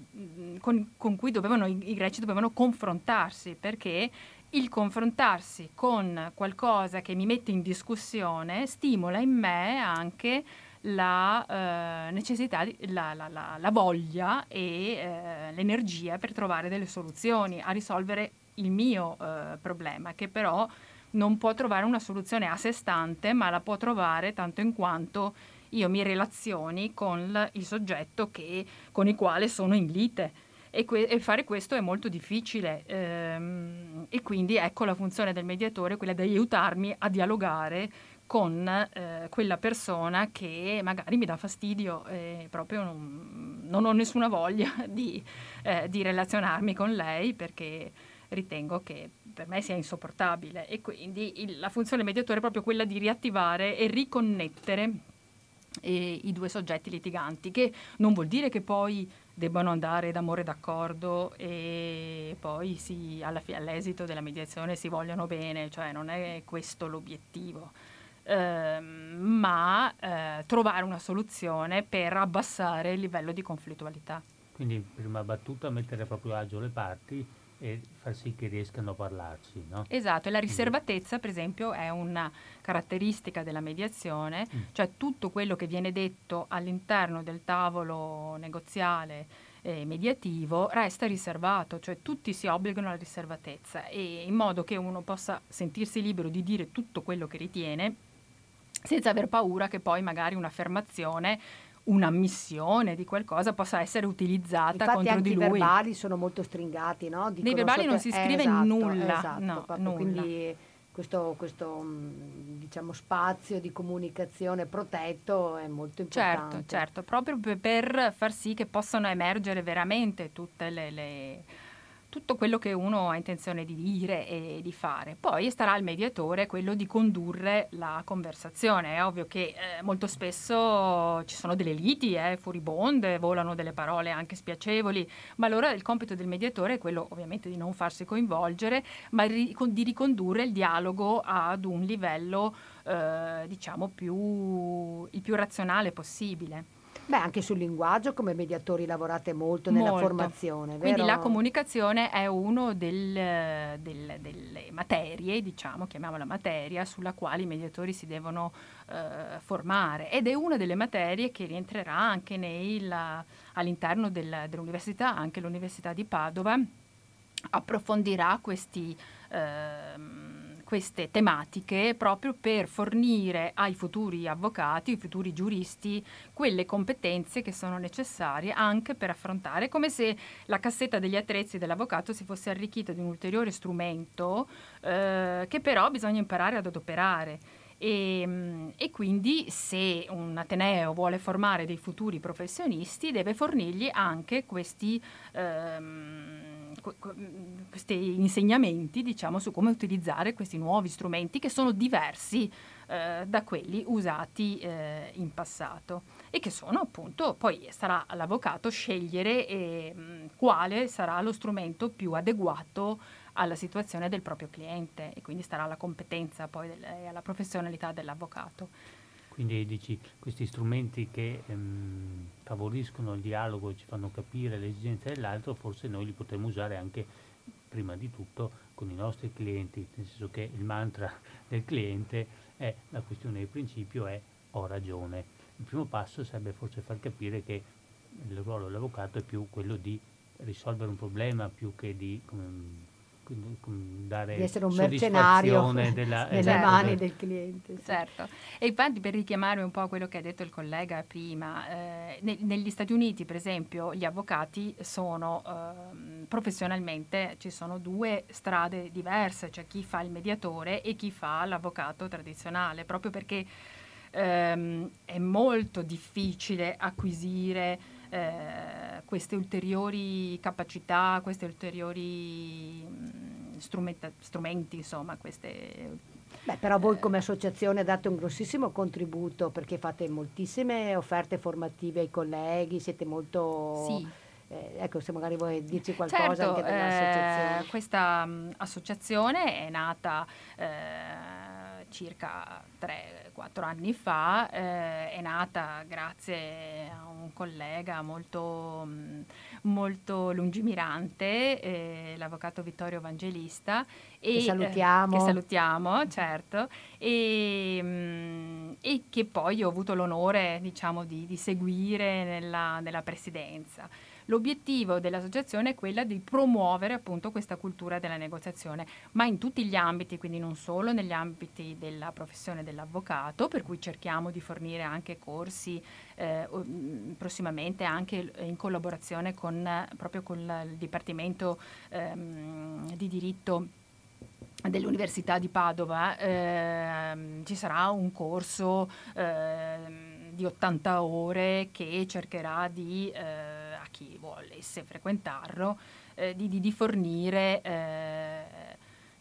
con, con, cui dovevano, i, i greci dovevano confrontarsi, perché il confrontarsi con qualcosa che mi mette in discussione stimola in me anche la eh, necessità, di, la, la, la, la, voglia e eh, l'energia per trovare delle soluzioni a risolvere il mio eh, problema, che però non può trovare una soluzione a sé stante, ma la può trovare tanto in quanto io mi relazioni con il soggetto che, con il quale sono in lite. E, que- e fare questo è molto difficile ehm, e quindi ecco la funzione del mediatore, quella di aiutarmi a dialogare con eh, quella persona che magari mi dà fastidio e proprio non, non ho nessuna voglia *laughs* di, eh, di, relazionarmi con lei perché ritengo che per me sia insopportabile. E quindi il, la funzione mediatore è proprio quella di riattivare e riconnettere eh, i due soggetti litiganti, che non vuol dire che poi debbano andare d'amore d'accordo e poi si, alla, all'esito della mediazione si vogliono bene, cioè non è questo l'obiettivo eh, ma eh, trovare una soluzione per abbassare il livello di conflittualità. Quindi prima battuta mettere proprio a agio le parti e far sì che riescano a parlarci. No? Esatto, e la riservatezza per esempio è una caratteristica della mediazione, mm. cioè tutto quello che viene detto all'interno del tavolo negoziale eh, mediativo resta riservato, cioè tutti si obbligano alla riservatezza e in modo che uno possa sentirsi libero di dire tutto quello che ritiene senza aver paura che poi magari un'affermazione un'ammissione di qualcosa possa essere utilizzata Infatti contro di lui. I verbali sono molto stringati, no? Dicono Nei verbali sotto... non si scrive eh, esatto, nulla, esatto, no, nulla. Quindi questo, questo mm, diciamo, spazio di comunicazione protetto è molto importante. Certo, certo, proprio per far sì che possano emergere veramente tutte le, le tutto quello che uno ha intenzione di dire e di fare. Poi starà al mediatore quello di condurre la conversazione. È ovvio che eh, molto spesso ci sono delle liti eh, furibonde, volano delle parole anche spiacevoli, ma allora il compito del mediatore è quello ovviamente di non farsi coinvolgere, ma di ricondurre il dialogo ad un livello eh, diciamo più, il più razionale possibile. Beh, anche sul linguaggio come mediatori lavorate molto nella molto. formazione, vero? Quindi la comunicazione è una del, del, delle materie, diciamo, chiamiamola materia, sulla quale i mediatori si devono eh, formare ed è una delle materie che rientrerà anche nel, all'interno del, dell'università, anche l'Università di Padova approfondirà questi... Eh, queste tematiche proprio per fornire ai futuri avvocati, ai futuri giuristi, quelle competenze che sono necessarie anche per affrontare, come se la cassetta degli attrezzi dell'avvocato si fosse arricchita di un ulteriore strumento eh, che però bisogna imparare ad adoperare. E, mm, e, quindi se un Ateneo vuole formare dei futuri professionisti deve fornirgli anche questi ehm, questi insegnamenti diciamo, su come utilizzare questi nuovi strumenti che sono diversi eh, da quelli usati eh, in passato e che sono appunto, poi sarà all'avvocato scegliere eh, quale sarà lo strumento più adeguato alla situazione del proprio cliente e quindi starà alla competenza poi e alla professionalità dell'avvocato. Quindi dici questi strumenti che ehm, favoriscono il dialogo e ci fanno capire le esigenze dell'altro, forse noi li potremmo usare anche prima di tutto con i nostri clienti, nel senso che il mantra *laughs* del cliente è la questione di principio è ho ragione. Il primo passo sarebbe forse far capire che il ruolo dell'avvocato è più quello di risolvere un problema più che di come, dare di essere un mercenario della, nelle esatto, mani del cliente. Sì. Certo, e infatti per richiamare un po' quello che ha detto il collega prima, eh, ne, negli Stati Uniti per esempio gli avvocati sono eh, professionalmente, ci sono due strade diverse, cioè chi fa il mediatore e chi fa l'avvocato tradizionale, proprio perché ehm, è molto difficile acquisire eh, queste ulteriori capacità, questi ulteriori mh, mm, strumenti, insomma, queste Beh, però voi come associazione date un grossissimo contributo perché fate moltissime offerte formative ai colleghi, siete molto... Sì. Eh, ecco, se magari vuoi dirci qualcosa Certo, anche dell'associazione. eh, questa mh, associazione è nata eh, circa 3-4 anni fa, eh, è nata grazie a un collega molto, mh, molto lungimirante, eh, l'avvocato Vittorio Vangelista. Che eh, salutiamo. che salutiamo, certo, e, mh, e che poi ho avuto l'onore diciamo, di, di seguire nella, nella presidenza. L'obiettivo dell'associazione è quella di promuovere appunto questa cultura della negoziazione, ma in tutti gli ambiti, quindi non solo negli ambiti della professione dell'avvocato, per cui cerchiamo di fornire anche corsi eh, mh, prossimamente anche in collaborazione con, proprio con il Dipartimento ehm, di diritto dell'Università di Padova ehm, ci sarà un corso ehm, di 80 ore che cercherà di, eh, chi volesse frequentarlo, eh, di, di- di fornire eh,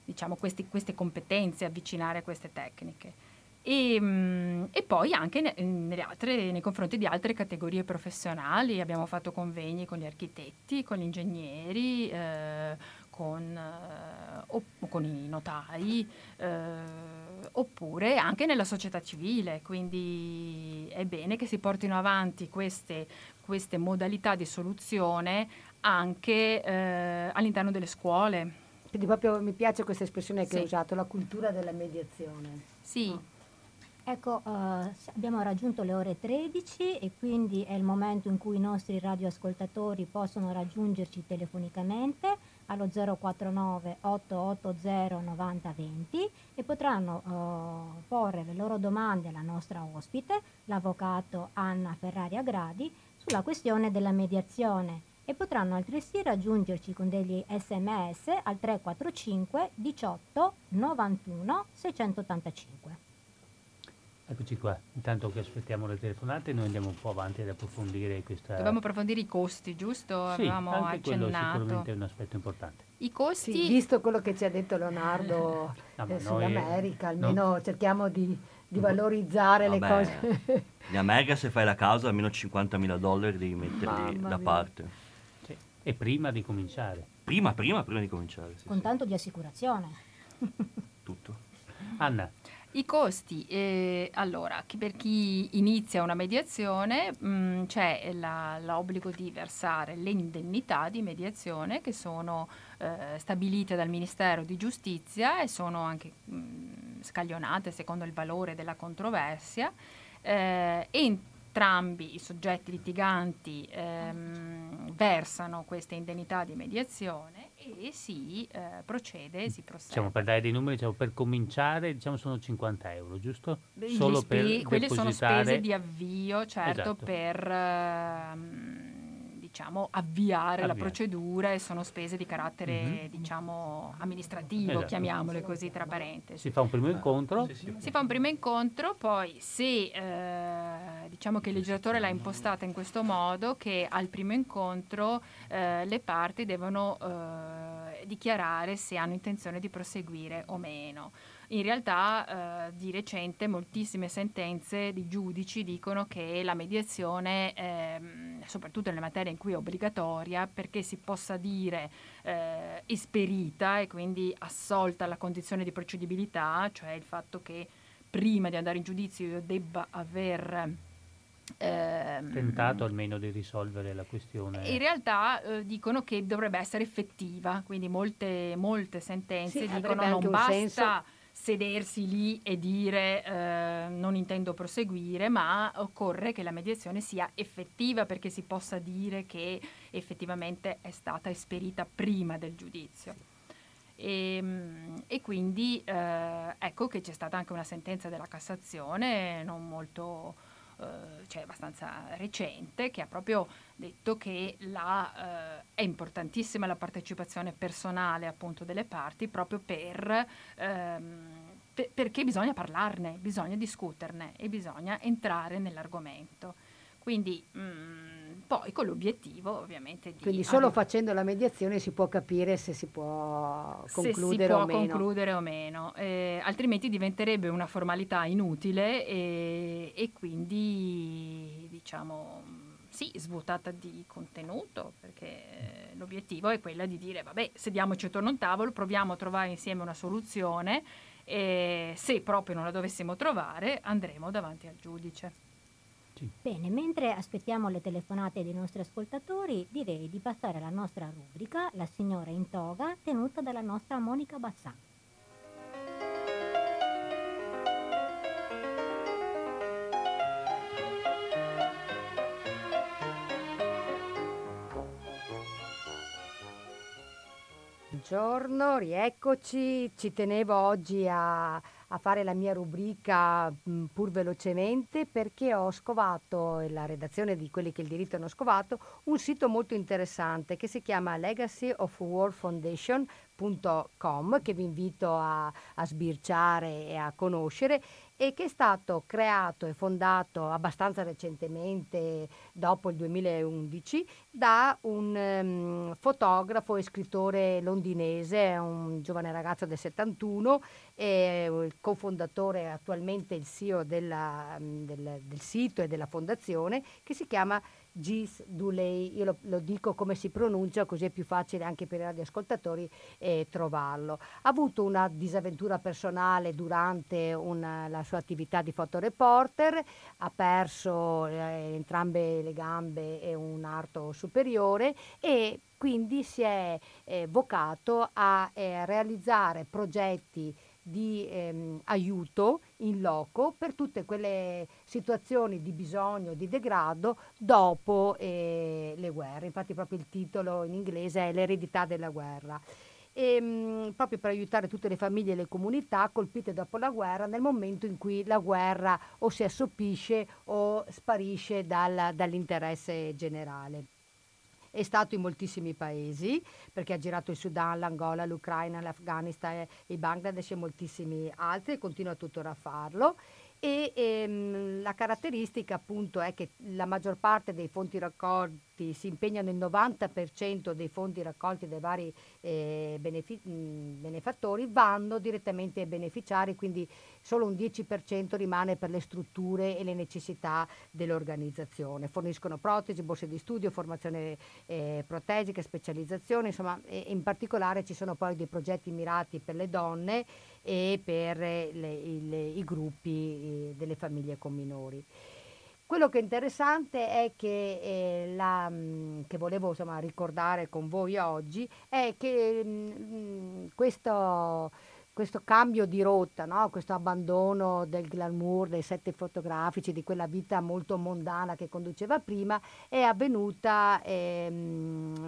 diciamo, questi- queste competenze, avvicinare queste tecniche. E, mm, e poi anche ne- nelle altre- nei confronti di altre categorie professionali abbiamo fatto convegni con gli architetti, con gli ingegneri, eh, con, eh, opp- con i notai, eh, oppure anche nella società civile. Quindi è bene che si portino avanti queste, queste modalità di soluzione anche eh, all'interno delle scuole. Quindi proprio mi piace questa espressione che Sì. hai usato, la cultura della mediazione. Sì, Ecco, eh, s- abbiamo raggiunto le ore 13 e quindi è il momento in cui i nostri radioascoltatori possono raggiungerci telefonicamente allo 049 880 9020 e potranno eh, porre le loro domande alla nostra ospite, l'avvocato Anna Ferrari Agradi, sulla questione della mediazione e potranno altresì raggiungerci con degli sms al 345 18 91 685. Eccoci qua, intanto che aspettiamo le telefonate noi andiamo un po' avanti ad approfondire questa... dovevamo approfondire i costi, giusto? Sì, Avevamo anche quello accennato. sicuramente è un aspetto importante. I costi... Sì, visto quello che ci ha detto Leonardo No, eh, sull'America, no. almeno cerchiamo di, di valorizzare le Vabbè, cose. *laughs* In America se fai la causa almeno 50.000 dollari devi metterli Mamma da mia. parte. Sì. E prima di cominciare. Prima, prima, prima di cominciare. sì, con sì. tanto di assicurazione. Tutto. Anna, I costi, eh, allora, per chi inizia una mediazione mh, c'è la- l'obbligo di versare le indennità di mediazione che sono eh, stabilite dal Ministero di Giustizia e sono anche mh, scaglionate secondo il valore della controversia. Eh, entrambi i soggetti litiganti ehm, versano queste indennità di mediazione e si eh, procede, si prosegue. diciamo, per dare dei numeri, diciamo, per cominciare diciamo, sono 50 euro, giusto? Gli Solo spe- per quelle sono depositare- spese di avvio, certo, Esatto. per ehm, diciamo, avviare la Avviare. procedura e sono spese di carattere Mhm. diciamo, amministrativo, Esatto. chiamiamole così tra parentesi. Si fa un primo incontro, Si fa un primo incontro, poi se eh, diciamo che il legislatore l'ha impostata in questo modo, che al primo incontro eh, le parti devono eh, dichiarare se hanno intenzione di proseguire o meno. In realtà eh, di recente moltissime sentenze di giudici dicono che la mediazione, ehm, soprattutto nelle materie in cui è obbligatoria, perché si possa dire eh, esperita e quindi assolta alla condizione di procedibilità, cioè il fatto che prima di andare in giudizio io debba aver ehm, tentato almeno di risolvere la questione. in realtà eh, dicono che dovrebbe essere effettiva, quindi molte, molte sentenze Sì, dicono non basta senso. Sedersi lì e dire eh, non intendo proseguire, ma occorre che la mediazione sia effettiva perché si possa dire che effettivamente è stata esperita prima del giudizio. E, mm, e quindi eh, ecco che c'è stata anche una sentenza della Cassazione non molto, eh, cioè abbastanza recente, che ha proprio detto che la, eh, è importantissima la partecipazione personale appunto delle parti proprio per, ehm, pe- perché bisogna parlarne, bisogna discuterne e bisogna entrare nell'argomento. Quindi mm, poi con l'obiettivo ovviamente di... Quindi solo avere- facendo la mediazione si può capire se si può concludere se si può o meno. concludere o meno, Eh, altrimenti diventerebbe una formalità inutile e, e quindi diciamo sì, svuotata di contenuto, perché l'obiettivo è quella di dire vabbè, sediamoci attorno a un tavolo, proviamo a trovare insieme una soluzione e se proprio non la dovessimo trovare andremo davanti al giudice. Bene, mentre aspettiamo le telefonate dei nostri ascoltatori, direi di passare alla nostra rubrica La signora in toga, tenuta dalla nostra Monica Bassan. Buongiorno, rieccoci. Ci tenevo oggi a, a fare la mia rubrica mh, pur velocemente perché ho scovato, e la redazione di quelli che il diritto hanno scovato, un sito molto interessante che si chiama Legacy of War Foundation.com che vi invito a, a sbirciare e a conoscere e che è stato creato e fondato abbastanza recentemente, dopo il 2011, da un ehm, fotografo e scrittore londinese, un giovane ragazzo del 71, e il cofondatore attualmente il CEO della, del, del sito e della fondazione, che si chiama Gis Duley, io lo, lo dico come si pronuncia così è più facile anche per i radioascoltatori eh, trovarlo. Ha avuto una disavventura personale durante una- la sua attività di fotoreporter, ha perso eh, entrambe le gambe e un arto superiore e quindi si è eh, vocato a eh, realizzare progetti di ehm, aiuto in loco per tutte quelle situazioni di bisogno, di degrado dopo eh, le guerre. Infatti proprio il titolo in inglese è L'eredità della guerra. E, mh, proprio per aiutare tutte le famiglie e le comunità colpite dopo la guerra nel momento in cui la guerra o si assopisce o sparisce dal- dall'interesse generale. È stato in moltissimi paesi perché ha girato il Sudan, l'Angola, l'Ucraina, l'Afghanistan, il Bangladesh e moltissimi altri e continua tuttora a farlo. E ehm, la caratteristica appunto è che la maggior parte dei fondi raccolti si impegnano il 90% dei fondi raccolti dai vari eh, benefi- benefattori vanno direttamente ai beneficiari, quindi solo un 10% rimane per le strutture e le necessità dell'organizzazione. Forniscono protesi, borse di studio, formazione eh, protesica, specializzazione, insomma, in particolare ci sono poi dei progetti mirati per le donne e per eh, le- il- i gruppi eh, delle famiglie con minori. Quello che è interessante è che, eh, la, mh, che volevo insomma, ricordare con voi oggi è che mh, questo, questo cambio di rotta, no? questo abbandono del glamour, dei set fotografici, di quella vita molto mondana che conduceva prima, è avvenuta ehm,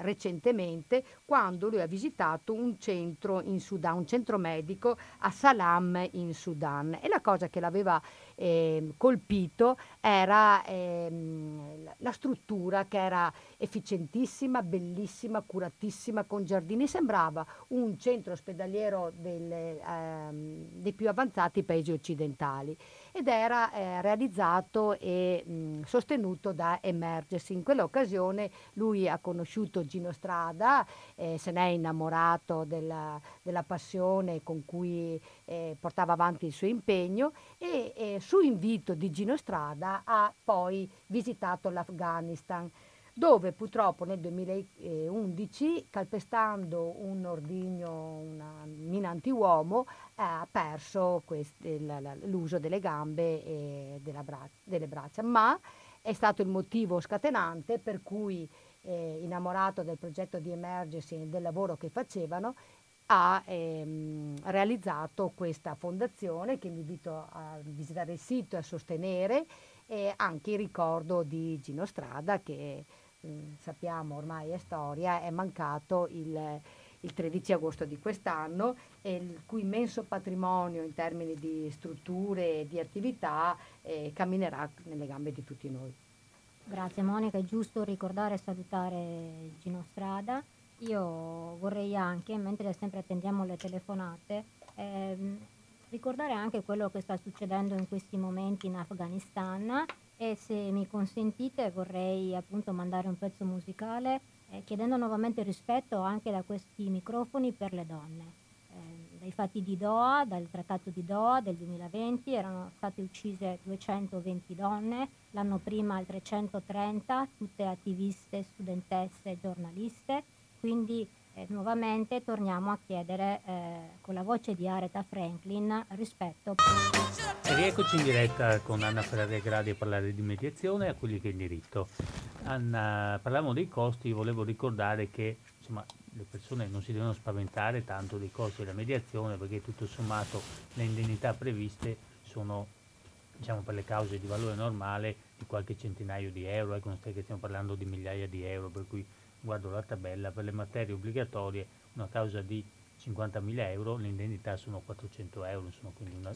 recentemente quando lui ha visitato un centro in Sudan, un centro medico a Salam in Sudan. E la cosa che l'aveva ehm, colpito era ehm, la- struttura che era efficientissima, bellissima, curatissima, con giardini. Sembrava un centro ospedaliero del, ehm, dei più avanzati paesi occidentali ed era eh, realizzato e mh, sostenuto da Emergency. In quell'occasione lui ha conosciuto Gino Strada, eh, se n'è innamorato della, della passione con cui eh, portava avanti il suo impegno e eh, su invito di Gino Strada ha poi visitato l'Afghanistan dove purtroppo nel 2011, calpestando un ordigno, una mina antiuomo, ha perso queste- l'uso delle gambe e bra- delle braccia, ma è stato il motivo scatenante per cui, eh, innamorato del progetto di Emergency e del lavoro che facevano, ha ehm, realizzato questa fondazione che vi invito a visitare il sito e a sostenere e anche in ricordo di Gino Strada che mm, sappiamo ormai è storia, è mancato il, il 13 agosto di quest'anno e il cui immenso patrimonio in termini di strutture e di attività eh, camminerà nelle gambe di tutti noi. Grazie Monica, è giusto ricordare e salutare Gino Strada. Io vorrei anche, mentre sempre attendiamo le telefonate, ehm, ricordare anche quello che sta succedendo in questi momenti in Afghanistan e se mi consentite vorrei appunto mandare un pezzo musicale eh, chiedendo nuovamente rispetto anche da questi microfoni per le donne. Eh, dai fatti di Doha, dal trattato di Doha del 2020 erano state uccise 220 donne, l'anno prima altre 130, tutte attiviste, studentesse, giornaliste, quindi eh, nuovamente torniamo a chiedere eh, con la voce di Aretha Franklin rispetto. E rieccoci in diretta con Anna Ferrari Gradi a parlare di mediazione e a quelli che è diritto. Anna, parlavamo dei costi, volevo ricordare che insomma, le persone non si devono spaventare tanto dei costi della mediazione perché tutto sommato le indennità previste sono diciamo per le cause di valore normale di qualche centinaio di euro, ecco non stiamo parlando di migliaia di euro, per cui guardo la tabella, per le materie obbligatorie una causa di 50.000 euro, le indennità sono 400 euro, insomma, quindi una,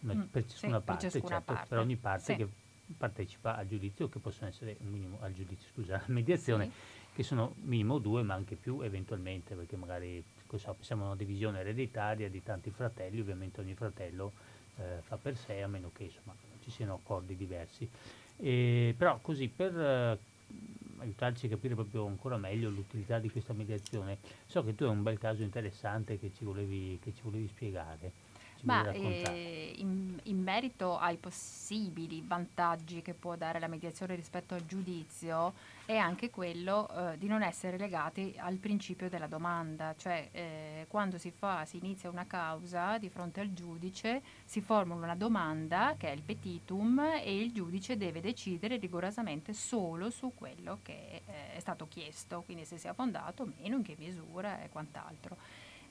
una, Mm, per ciascuna sì, per parte, ciascuna certo, parte. per ogni parte Sì. che partecipa al giudizio, che possono essere un minimo al giudizio, scusa, alla mediazione, Sì. che sono minimo due, ma anche più eventualmente, perché magari so, pensiamo a una divisione ereditaria di tanti fratelli, ovviamente ogni fratello eh, fa per sé, a meno che insomma, ci siano accordi diversi. E, però così per eh, aiutarci a capire proprio ancora meglio l'utilità di questa mediazione, so che tu hai un bel caso interessante che ci volevi, che ci volevi spiegare. Ma eh, in, in merito ai possibili vantaggi che può dare la mediazione rispetto al giudizio è anche quello eh, di non essere legati al principio della domanda, cioè eh, quando si fa, si inizia una causa di fronte al giudice si formula una domanda che è il petitum e il giudice deve decidere rigorosamente solo su quello che eh, è stato chiesto, quindi se sia fondato o meno, in che misura e quant'altro.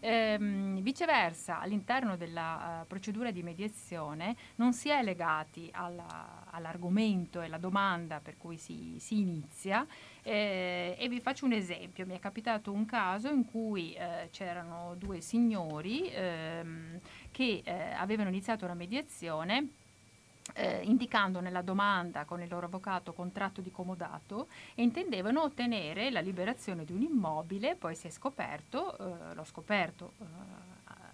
Ehm, viceversa, all'interno della eh, procedura di mediazione non si è legati alla- all'argomento e alla domanda per cui si, si inizia eh, e vi faccio un esempio. Mi è capitato un caso in cui eh, c'erano due signori ehm, che eh, avevano iniziato una mediazione eh, indicando nella domanda con il loro avvocato contratto di comodato e intendevano ottenere la liberazione di un immobile, poi si è scoperto, eh, l'ho scoperto eh,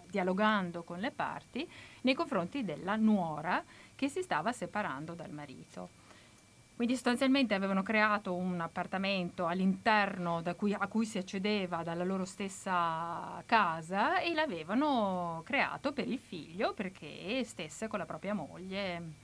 dialogando con le parti, nei confronti della nuora che si stava separando dal marito. Quindi sostanzialmente avevano creato un appartamento all'interno cui- a cui si accedeva dalla loro stessa casa e l'avevano creato per il figlio perché stesse con la propria moglie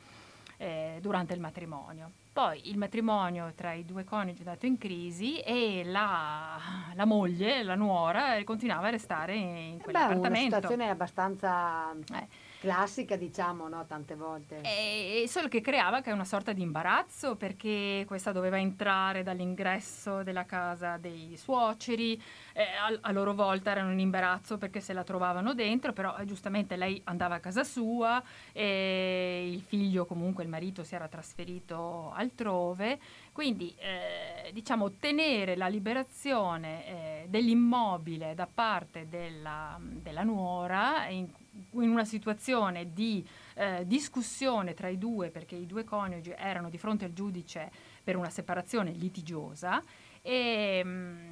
eh, durante il matrimonio. Poi il matrimonio tra i due coniugi è andato in crisi e la, la moglie, la nuora, continuava a restare in Eh Beh, una quell'appartamento. situazione abbastanza Eh. Classica, diciamo, no? Tante volte. E- solo che creava che una sorta di imbarazzo perché questa doveva entrare dall'ingresso della casa dei suoceri, eh, a, a loro volta erano in imbarazzo perché se la trovavano dentro, però eh, giustamente lei andava a casa sua e il figlio comunque, il marito si era trasferito altrove, quindi eh, diciamo ottenere la liberazione eh, dell'immobile da parte della, della nuora in, in una situazione di eh, discussione tra i due perché i due coniugi erano di fronte al giudice per una separazione litigiosa e mm,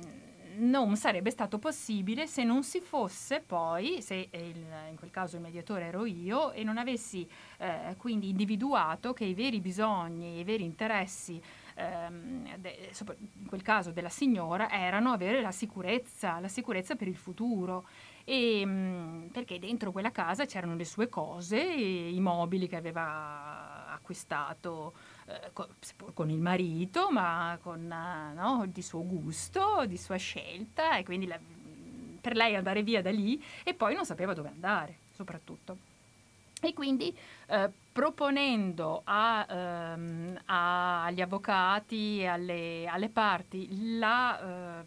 non sarebbe stato possibile se non si fosse poi, se il- in quel caso il mediatore ero io, e non avessi eh, quindi individuato che i veri bisogni, i veri interessi ehm, de- in quel caso della signora erano avere la sicurezza, la sicurezza per il futuro. E, mm, perché dentro quella casa c'erano le sue cose, i mobili che aveva acquistato eh, co- seppur con il marito, ma con eh, no, di suo gusto, di sua scelta, e quindi la- per lei andare via da lì e poi non sapeva dove andare, soprattutto. E quindi eh, proponendo a, ehm, agli avvocati e alle, alle parti la, ehm,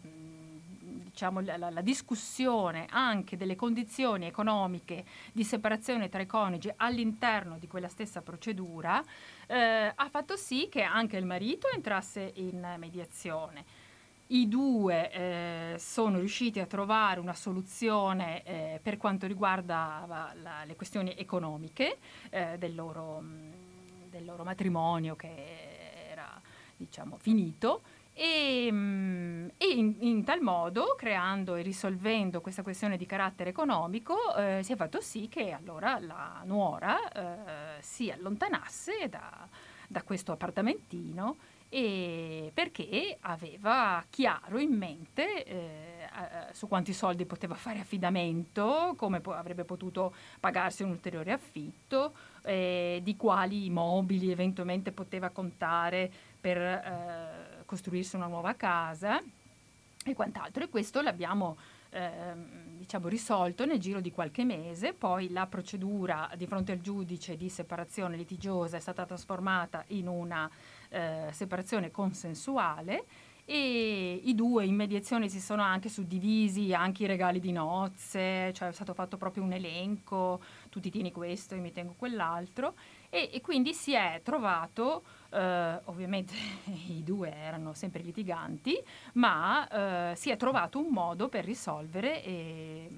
diciamo, la- la discussione anche delle condizioni economiche di separazione tra i coniugi all'interno di quella stessa procedura, eh, ha fatto sì che anche il marito entrasse in mediazione. I due eh, sono riusciti a trovare una soluzione eh, per quanto riguarda la- la- le questioni economiche eh, del, loro, mh, del loro matrimonio che era diciamo, finito. E, mm, e in, in tal modo, creando e risolvendo questa questione di carattere economico, eh, si è fatto sì che allora la nuora eh, si allontanasse da- da questo appartamentino perché aveva chiaro in mente eh, su quanti soldi poteva fare affidamento, come po- avrebbe potuto pagarsi un ulteriore affitto, eh, di quali mobili eventualmente poteva contare per eh, costruirsi una nuova casa e quant'altro. E questo l'abbiamo ehm, diciamo, risolto nel giro di qualche mese, poi la procedura di fronte al giudice di separazione litigiosa è stata trasformata in una eh, separazione consensuale e i due in mediazione si sono anche suddivisi anche i regali di nozze, cioè è stato fatto proprio un elenco, tu ti tieni questo, io mi tengo quell'altro e, e quindi si è trovato, eh, ovviamente *laughs* i due erano sempre litiganti, ma eh, si è trovato un modo per risolvere e,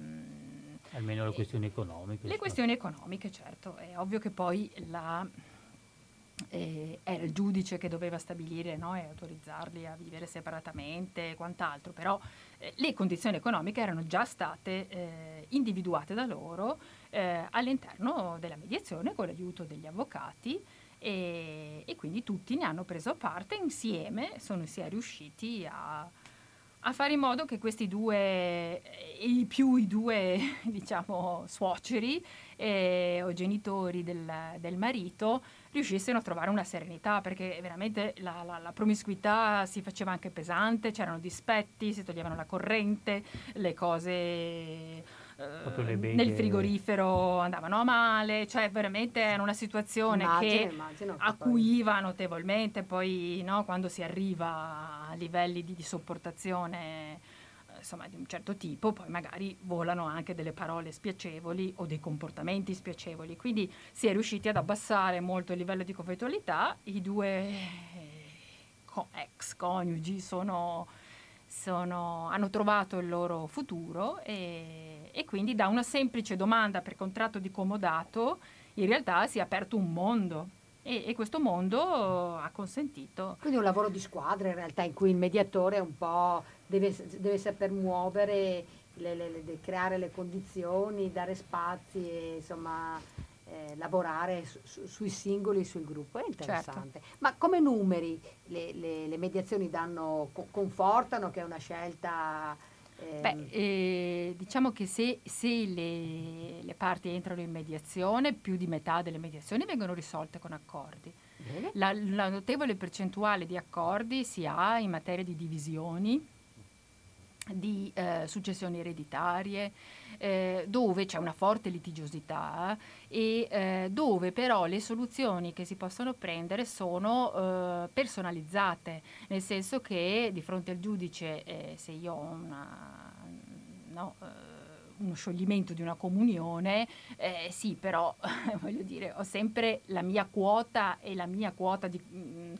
Almeno le questioni economiche. Le questioni economiche, certo. È ovvio che poi la eh, era il giudice che doveva stabilire no, e autorizzarli a vivere separatamente e quant'altro, però eh, le condizioni economiche erano già state eh, individuate da loro eh, all'interno della mediazione con l'aiuto degli avvocati e, e, quindi tutti ne hanno preso parte insieme, sono si è riusciti a, a fare in modo che questi due, i più i due *laughs* diciamo suoceri eh, o genitori del, del marito, riuscissero a trovare una serenità, perché veramente la, la, la, promiscuità si faceva anche pesante, c'erano dispetti, si toglievano la corrente, le cose eh, nel frigorifero andavano a male, cioè veramente era una situazione immagino, che immagino, acuiva poi... notevolmente, poi no, quando si arriva a livelli di, di sopportazione insomma, di un certo tipo, poi magari volano anche delle parole spiacevoli o dei comportamenti spiacevoli. Quindi si è riusciti ad abbassare molto il livello di conflittualità. I due ex coniugi sono, sono, hanno trovato il loro futuro e, e quindi da una semplice domanda per contratto di comodato in realtà si è aperto un mondo e, questo mondo ha consentito. Quindi un lavoro di squadra in realtà in cui il mediatore un po' deve, deve saper muovere, le, le, le, creare le condizioni, dare spazi e insomma eh, lavorare su, su, sui singoli, sul gruppo. È interessante. Certo. Ma come numeri le, le mediazioni danno, confortano che è una scelta Beh, ehm, eh, diciamo che se, se le, le, parti entrano in mediazione, più di metà delle mediazioni vengono risolte con accordi. La, la, notevole percentuale di accordi si ha in materia di divisioni, di eh, successioni ereditarie, eh, dove c'è una forte litigiosità e eh, dove però le soluzioni che si possono prendere sono eh, personalizzate, nel senso che di fronte al giudice eh, se io ho una, no, eh, uno scioglimento di una comunione, eh, sì, però *laughs* voglio dire, ho sempre la mia quota e la mia quota di... Mh, mm,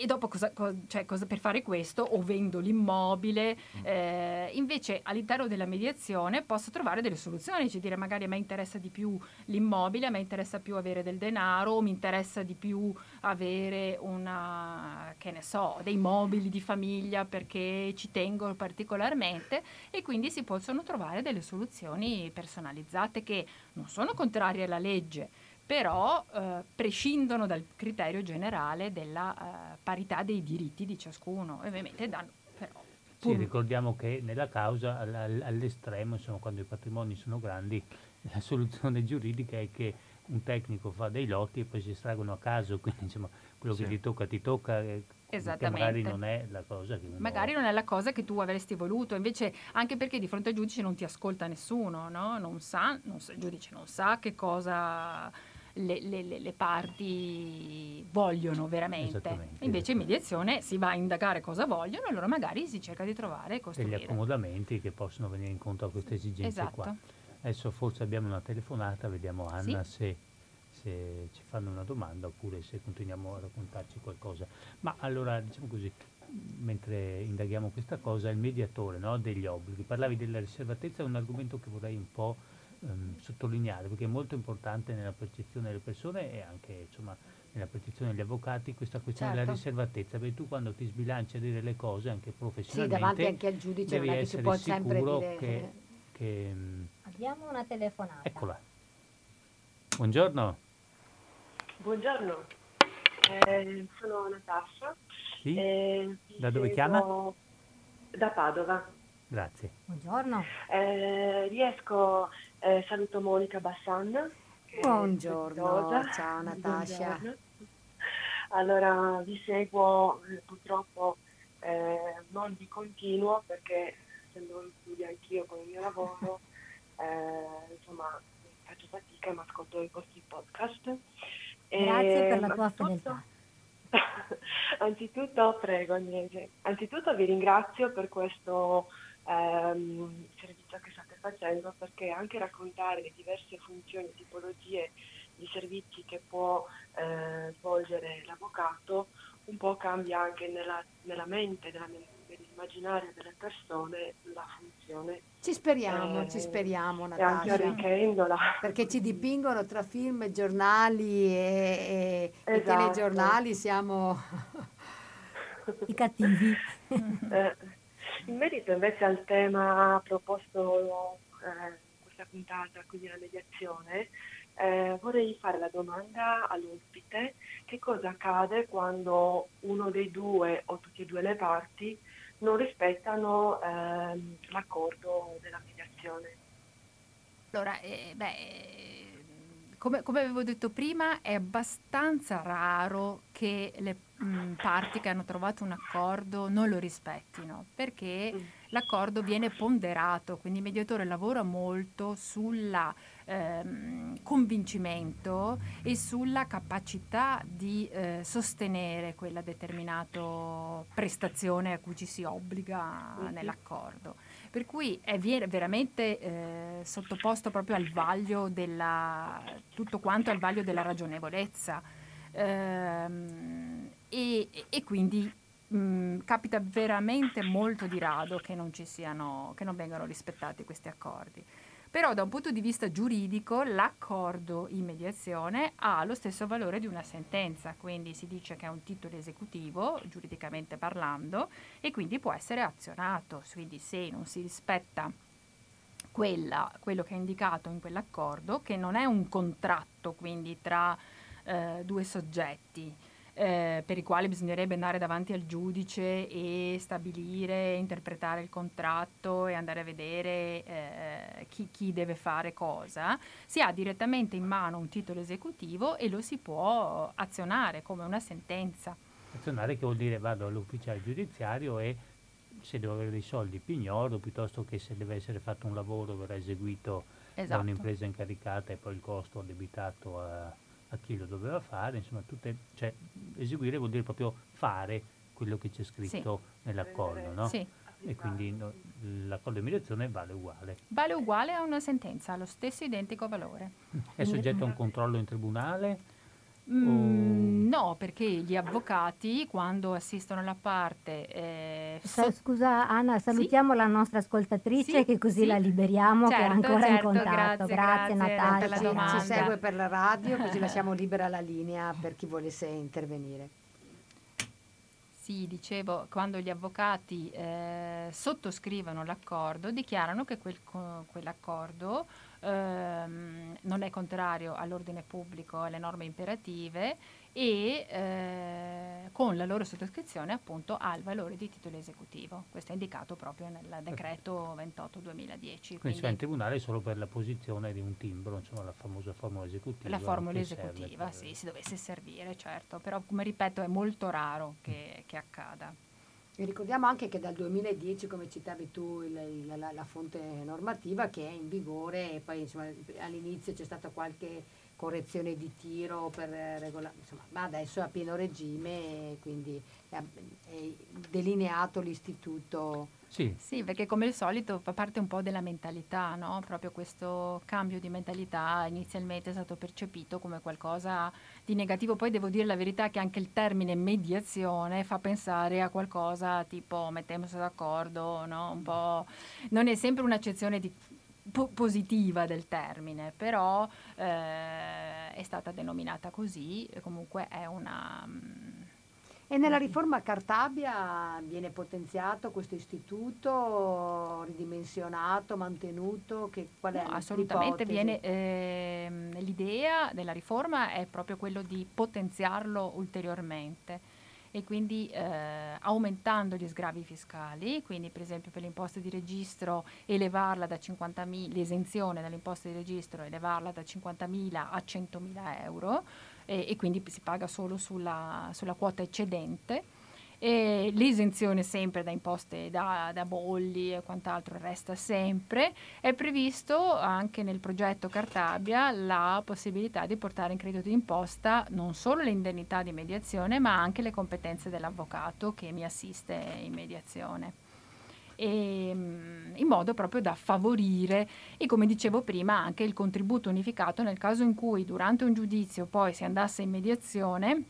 e dopo cosa, co, cioè, cosa, per fare questo o vendo l'immobile mm. eh, invece all'interno della mediazione posso trovare delle soluzioni cioè dire magari a me interessa di più l'immobile a me interessa più avere del denaro o mi interessa di più avere una che ne so dei mobili di famiglia perché ci tengo particolarmente e quindi si possono trovare delle soluzioni personalizzate che non sono contrarie alla legge però eh, prescindono dal criterio generale della eh, parità dei diritti di ciascuno. Ovviamente danno però, Sì, ricordiamo che nella causa all'estremo, insomma, quando i patrimoni sono grandi, *laughs* la soluzione giuridica è che un tecnico fa dei lotti e poi si estraggono a caso, *laughs* quindi insomma quello sì. che ti tocca ti tocca. Eh, magari non è la cosa che uno... Magari non è la cosa che tu avresti voluto, invece anche perché di fronte al giudice non ti ascolta nessuno, no? non sa, non sa, il giudice non sa che cosa le, le, le parti vogliono veramente. Invece in mediazione si va a indagare cosa vogliono e allora magari si cerca di trovare e costruire. Degli accomodamenti che possono venire incontro a queste esigenze esatto. qua. Adesso forse abbiamo una telefonata, vediamo Anna sì. se, se ci fanno una domanda oppure se continuiamo a raccontarci qualcosa. Ma allora diciamo così, mentre indaghiamo questa cosa, il mediatore no, degli obblighi, parlavi della riservatezza, è un argomento che vorrei un po' ehm, sottolineare perché è molto importante nella percezione delle persone e anche insomma, nella percezione degli avvocati questa questione certo. della riservatezza perché tu quando ti sbilanci a dire le cose anche professionalmente sì, davanti anche al giudice devi non è che si può sempre dire che, che, abbiamo una telefonata eccola buongiorno buongiorno Eh, sono Natascia. Sì? eh, Da dove chiama? Da Padova. Grazie. Buongiorno. Eh, riesco, eh, saluto Monica Bassan. Buongiorno, ciao *laughs* Natascia. Buongiorno. Allora, vi seguo eh, purtroppo eh, non di continuo perché essendo in studio anch'io con il mio lavoro, *laughs* eh, insomma, faccio fatica ma ascolto i vostri podcast. Grazie E, per la tua fedeltà. Anzitutto, *laughs* prego Agnese, anzitutto vi ringrazio per questo ehm, servizio che state facendo perché anche raccontare le diverse funzioni e tipologie di servizi che può eh, svolgere l'avvocato un po' cambia anche nella, nella mente, nella- nell'immaginario delle persone la funzione Ci speriamo, Eh, ci speriamo e anche Natascia. arricchendola. Perché ci dipingono tra film, giornali e, e- e Esatto. telegiornali, siamo... *laughs* I cattivi. Eh, in merito invece al tema proposto eh, in questa puntata, quindi la mediazione, eh, vorrei fare la domanda all'ospite che cosa accade quando uno dei due o tutte e due le parti non rispettano ehm, l'accordo della mediazione. Allora, eh, beh, eh, come, come avevo detto prima, è abbastanza raro che le mm, parti che hanno trovato un accordo non lo rispettino, perché Mm. l'accordo viene ponderato, quindi il mediatore lavora molto sulla ehm, convincimento e sulla capacità di eh, sostenere quella determinata prestazione a cui ci si obbliga Mhm. nell'accordo. Per cui è vie- veramente eh, sottoposto proprio al vaglio della, tutto quanto al vaglio della ragionevolezza. Ehm, e, e quindi mh, capita veramente molto di rado che non siano, che non vengano rispettati questi accordi. Però da un punto di vista giuridico l'accordo in mediazione ha lo stesso valore di una sentenza, quindi si dice che è un titolo esecutivo, giuridicamente parlando, e quindi può essere azionato. Quindi se non si rispetta quella- quello che è indicato in quell'accordo, che non è un contratto quindi tra eh, due soggetti, eh, per i quali bisognerebbe andare davanti al giudice e stabilire, interpretare il contratto e andare a vedere eh, chi, chi deve fare cosa, si ha direttamente in mano un titolo esecutivo e lo si può azionare come una sentenza. Azionare che vuol dire vado all'ufficiale giudiziario e se devo avere dei soldi pignoro, piuttosto che se deve essere fatto un lavoro verrà eseguito da Esatto. un'impresa incaricata e poi il costo addebitato a, a chi lo doveva fare, insomma, tutte, cioè, eseguire vuol dire proprio fare quello che c'è scritto nell'accordo, no? Sì. E quindi no, l'accordo di mediazione vale uguale. Vale uguale a una sentenza, ha lo stesso identico valore. È soggetto a un controllo in tribunale? Mm, no, perché gli avvocati quando assistono la parte eh, Sa- so- Scusa Anna, salutiamo la nostra ascoltatrice Sì, che così sì. la liberiamo che è Certo, ancora in certo, contatto. grazie, Grazie, grazie per la. Ci, segue per la radio, così lasciamo *laughs* libera la linea per chi volesse intervenire. Sì, dicevo, quando gli avvocati eh, sottoscrivono l'accordo, dichiarano che quel co- quell'accordo ehm, non è contrario all'ordine pubblico e alle norme imperative e eh, con la loro sottoscrizione appunto ha il valore di titolo esecutivo. Questo è indicato proprio nel decreto 28-2010. Quindi si va in Quindi tribunale solo per la posizione di un timbro, insomma la famosa formula esecutiva. la formula esecutiva, per- sì, si dovesse servire, certo, però come ripeto è molto raro che, che accada. Vi ricordiamo anche che dal 2010, come citavi tu, il- il- la, la fonte normativa che è in vigore e poi insomma, all'inizio c'è stata qualche correzione di tiro per regolare, ma adesso è a pieno regime e quindi delineato l'istituto. Sì, Sì, perché come al solito fa parte un po' della mentalità, no? Proprio questo cambio di mentalità inizialmente è stato percepito come qualcosa di negativo. Poi devo dire la verità che anche il termine mediazione fa pensare a qualcosa tipo mettiamoci d'accordo, no? Un po'... Non è sempre un'accezione di- po- positiva del termine, però eh, è stata denominata così, comunque è una... E nella riforma Cartabia viene potenziato questo istituto, ridimensionato, mantenuto? Che, qual è No, assolutamente viene, ehm, l'idea della riforma è proprio quello di potenziarlo ulteriormente e quindi eh, aumentando gli sgravi fiscali, quindi per esempio per l'imposta di registro elevarla da 50.000, l'esenzione dall'imposta di registro elevarla da 50.000 a 100.000 euro e, e quindi si paga solo sulla, sulla quota eccedente. E l'esenzione sempre da imposte da, da bolli e quant'altro resta sempre. È previsto anche nel progetto Cartabia la possibilità di portare in credito d'imposta non solo le indennità di mediazione, ma anche le competenze dell'avvocato che mi assiste in mediazione. E, mm, in modo proprio da favorire e come dicevo prima anche il contributo unificato nel caso in cui durante un giudizio poi si andasse in mediazione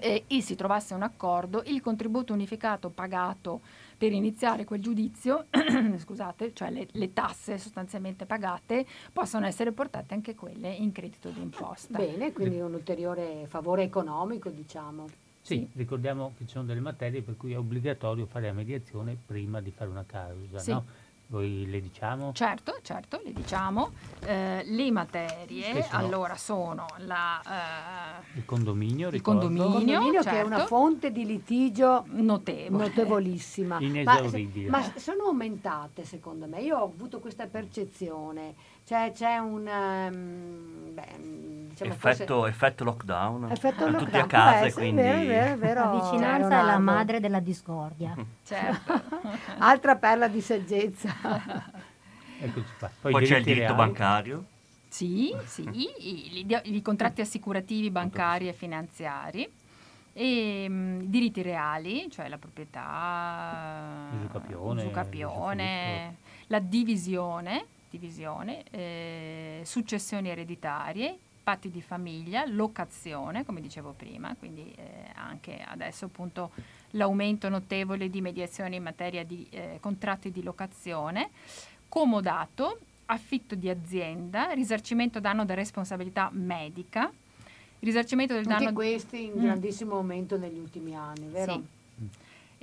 eh, e si trovasse un accordo, il contributo unificato pagato per iniziare quel giudizio, *clears throat* scusate, cioè le, le tasse sostanzialmente pagate, possono essere portate anche quelle in credito d'imposta. Bene, quindi un ulteriore favore economico, diciamo. Sì, Sì. ricordiamo che ci sono delle materie per cui è obbligatorio fare la mediazione prima di fare una causa, Sì. no? Voi le diciamo? Certo, certo, le diciamo. Eh, le materie sono? allora sono la, eh, Il condominio, Il ricordo. condominio. Condominio che è una certo. fonte di litigio notevole. notevolissima. *laughs* Inesauribile. Ma, ma sono aumentate secondo me. Io ho avuto questa percezione. Cioè c'è un ehm, beh, diciamo forse- effetto, effetto lockdown. effetto Erano tutti a lockdown, casa e essere, quindi... vero, vero, vero, La vicinanza è la madre della discordia. *laughs* Certo. *laughs* Altra perla di saggezza. *laughs* Eccoci qua. Poi, Poi c'è il diritto reali. bancario. Sì, sì, i, i- i contratti assicurativi bancari e finanziari e mm, i diritti reali, cioè la proprietà, Usucapione, usucapione, la divisione, divisione eh, successioni ereditarie, patti di famiglia, locazione, come dicevo prima, quindi eh, anche adesso appunto l'aumento notevole di mediazioni in materia di eh, contratti di locazione, comodato, affitto di azienda, risarcimento danno da responsabilità medica, risarcimento del Anche danno questi in Mm. grandissimo aumento negli ultimi anni, vero? Sì.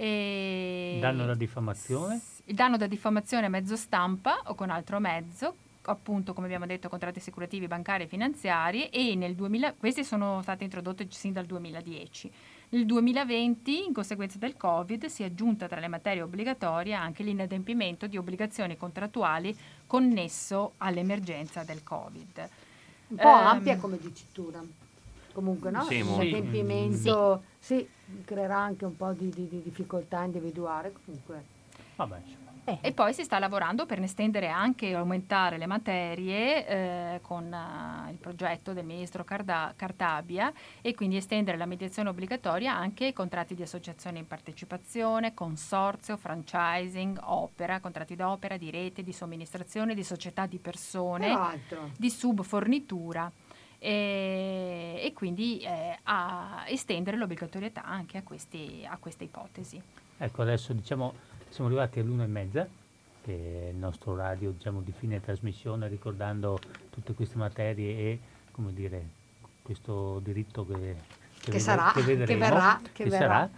E- Danno da diffamazione? Il danno da diffamazione a mezzo stampa o con altro mezzo, appunto come abbiamo detto contratti assicurativi, bancari e finanziari e nel 2000, questi sono stati introdotti sin dal 2010. Nel 2020, in conseguenza del Covid, si è aggiunta tra le materie obbligatorie anche l'inadempimento di obbligazioni contrattuali connesso all'emergenza del Covid. Un po' Ehm, ampia come dicitura. Comunque, no? Sì, Il molto. adempimento, sì, creerà anche un po' di, di- di difficoltà a individuare. Comunque, Vabbè. Eh, E poi si sta lavorando per estendere anche e aumentare le materie eh, con eh, il progetto del ministro Carda- Cartabia e quindi estendere la mediazione obbligatoria anche ai contratti di associazione in partecipazione, consorzio, franchising, opera, contratti d'opera, di rete, di somministrazione, di società di persone, di subfornitura. E, e quindi eh, a estendere l'obbligatorietà anche a, questi- a queste ipotesi. Ecco, adesso diciamo siamo arrivati all'una e mezza, che è il nostro orario diciamo, di fine trasmissione, ricordando tutte queste materie e, come dire, questo diritto che, Che ved- sarà, che vedremo, verrà, che verrà. sarà.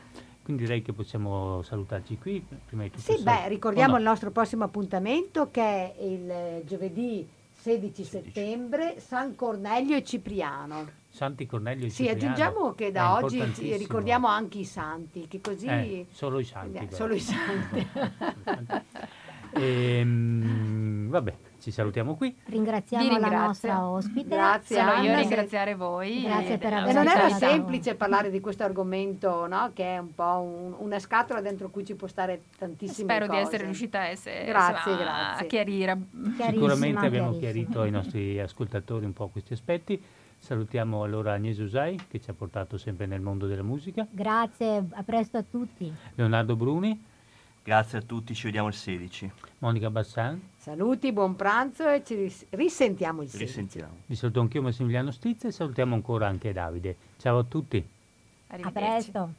Quindi direi che possiamo salutarci qui. Prima di tutto Sì, sal- beh, ricordiamo Oh, il no, nostro prossimo appuntamento che è il giovedì 16 16. settembre, San Cornelio e Cipriano. Santi Cornelio e Sì, Cipriano. aggiungiamo che È da oggi ci- importantissimo. ricordiamo anche i santi, che così... Eh, solo i santi. Eh, solo i santi. *laughs* Ehm, vabbè, ci salutiamo qui. Ringraziamo la nostra ospite. Grazie, Sono io a Anna, se- ringraziare voi. Grazie per della E non aver era semplice parlare di questo argomento, no? Che è un po' un- una scatola dentro cui ci può stare tantissime Spero cose. di essere riuscita a, essere, Grazie, insomma, grazie. a chiarire. Sicuramente abbiamo chiarito ai nostri ascoltatori un po' questi aspetti. Salutiamo allora Agnese Usai che ci ha portato sempre nel mondo della musica, Grazie, a presto a tutti. Leonardo Bruni, Grazie a tutti, ci vediamo il 16. Monica Bassan, Saluti, buon pranzo e ci ris- risentiamo il 16. Risentiamo. vi saluto anch'io Massimiliano Stizza e salutiamo ancora anche Davide. Ciao a tutti. A presto.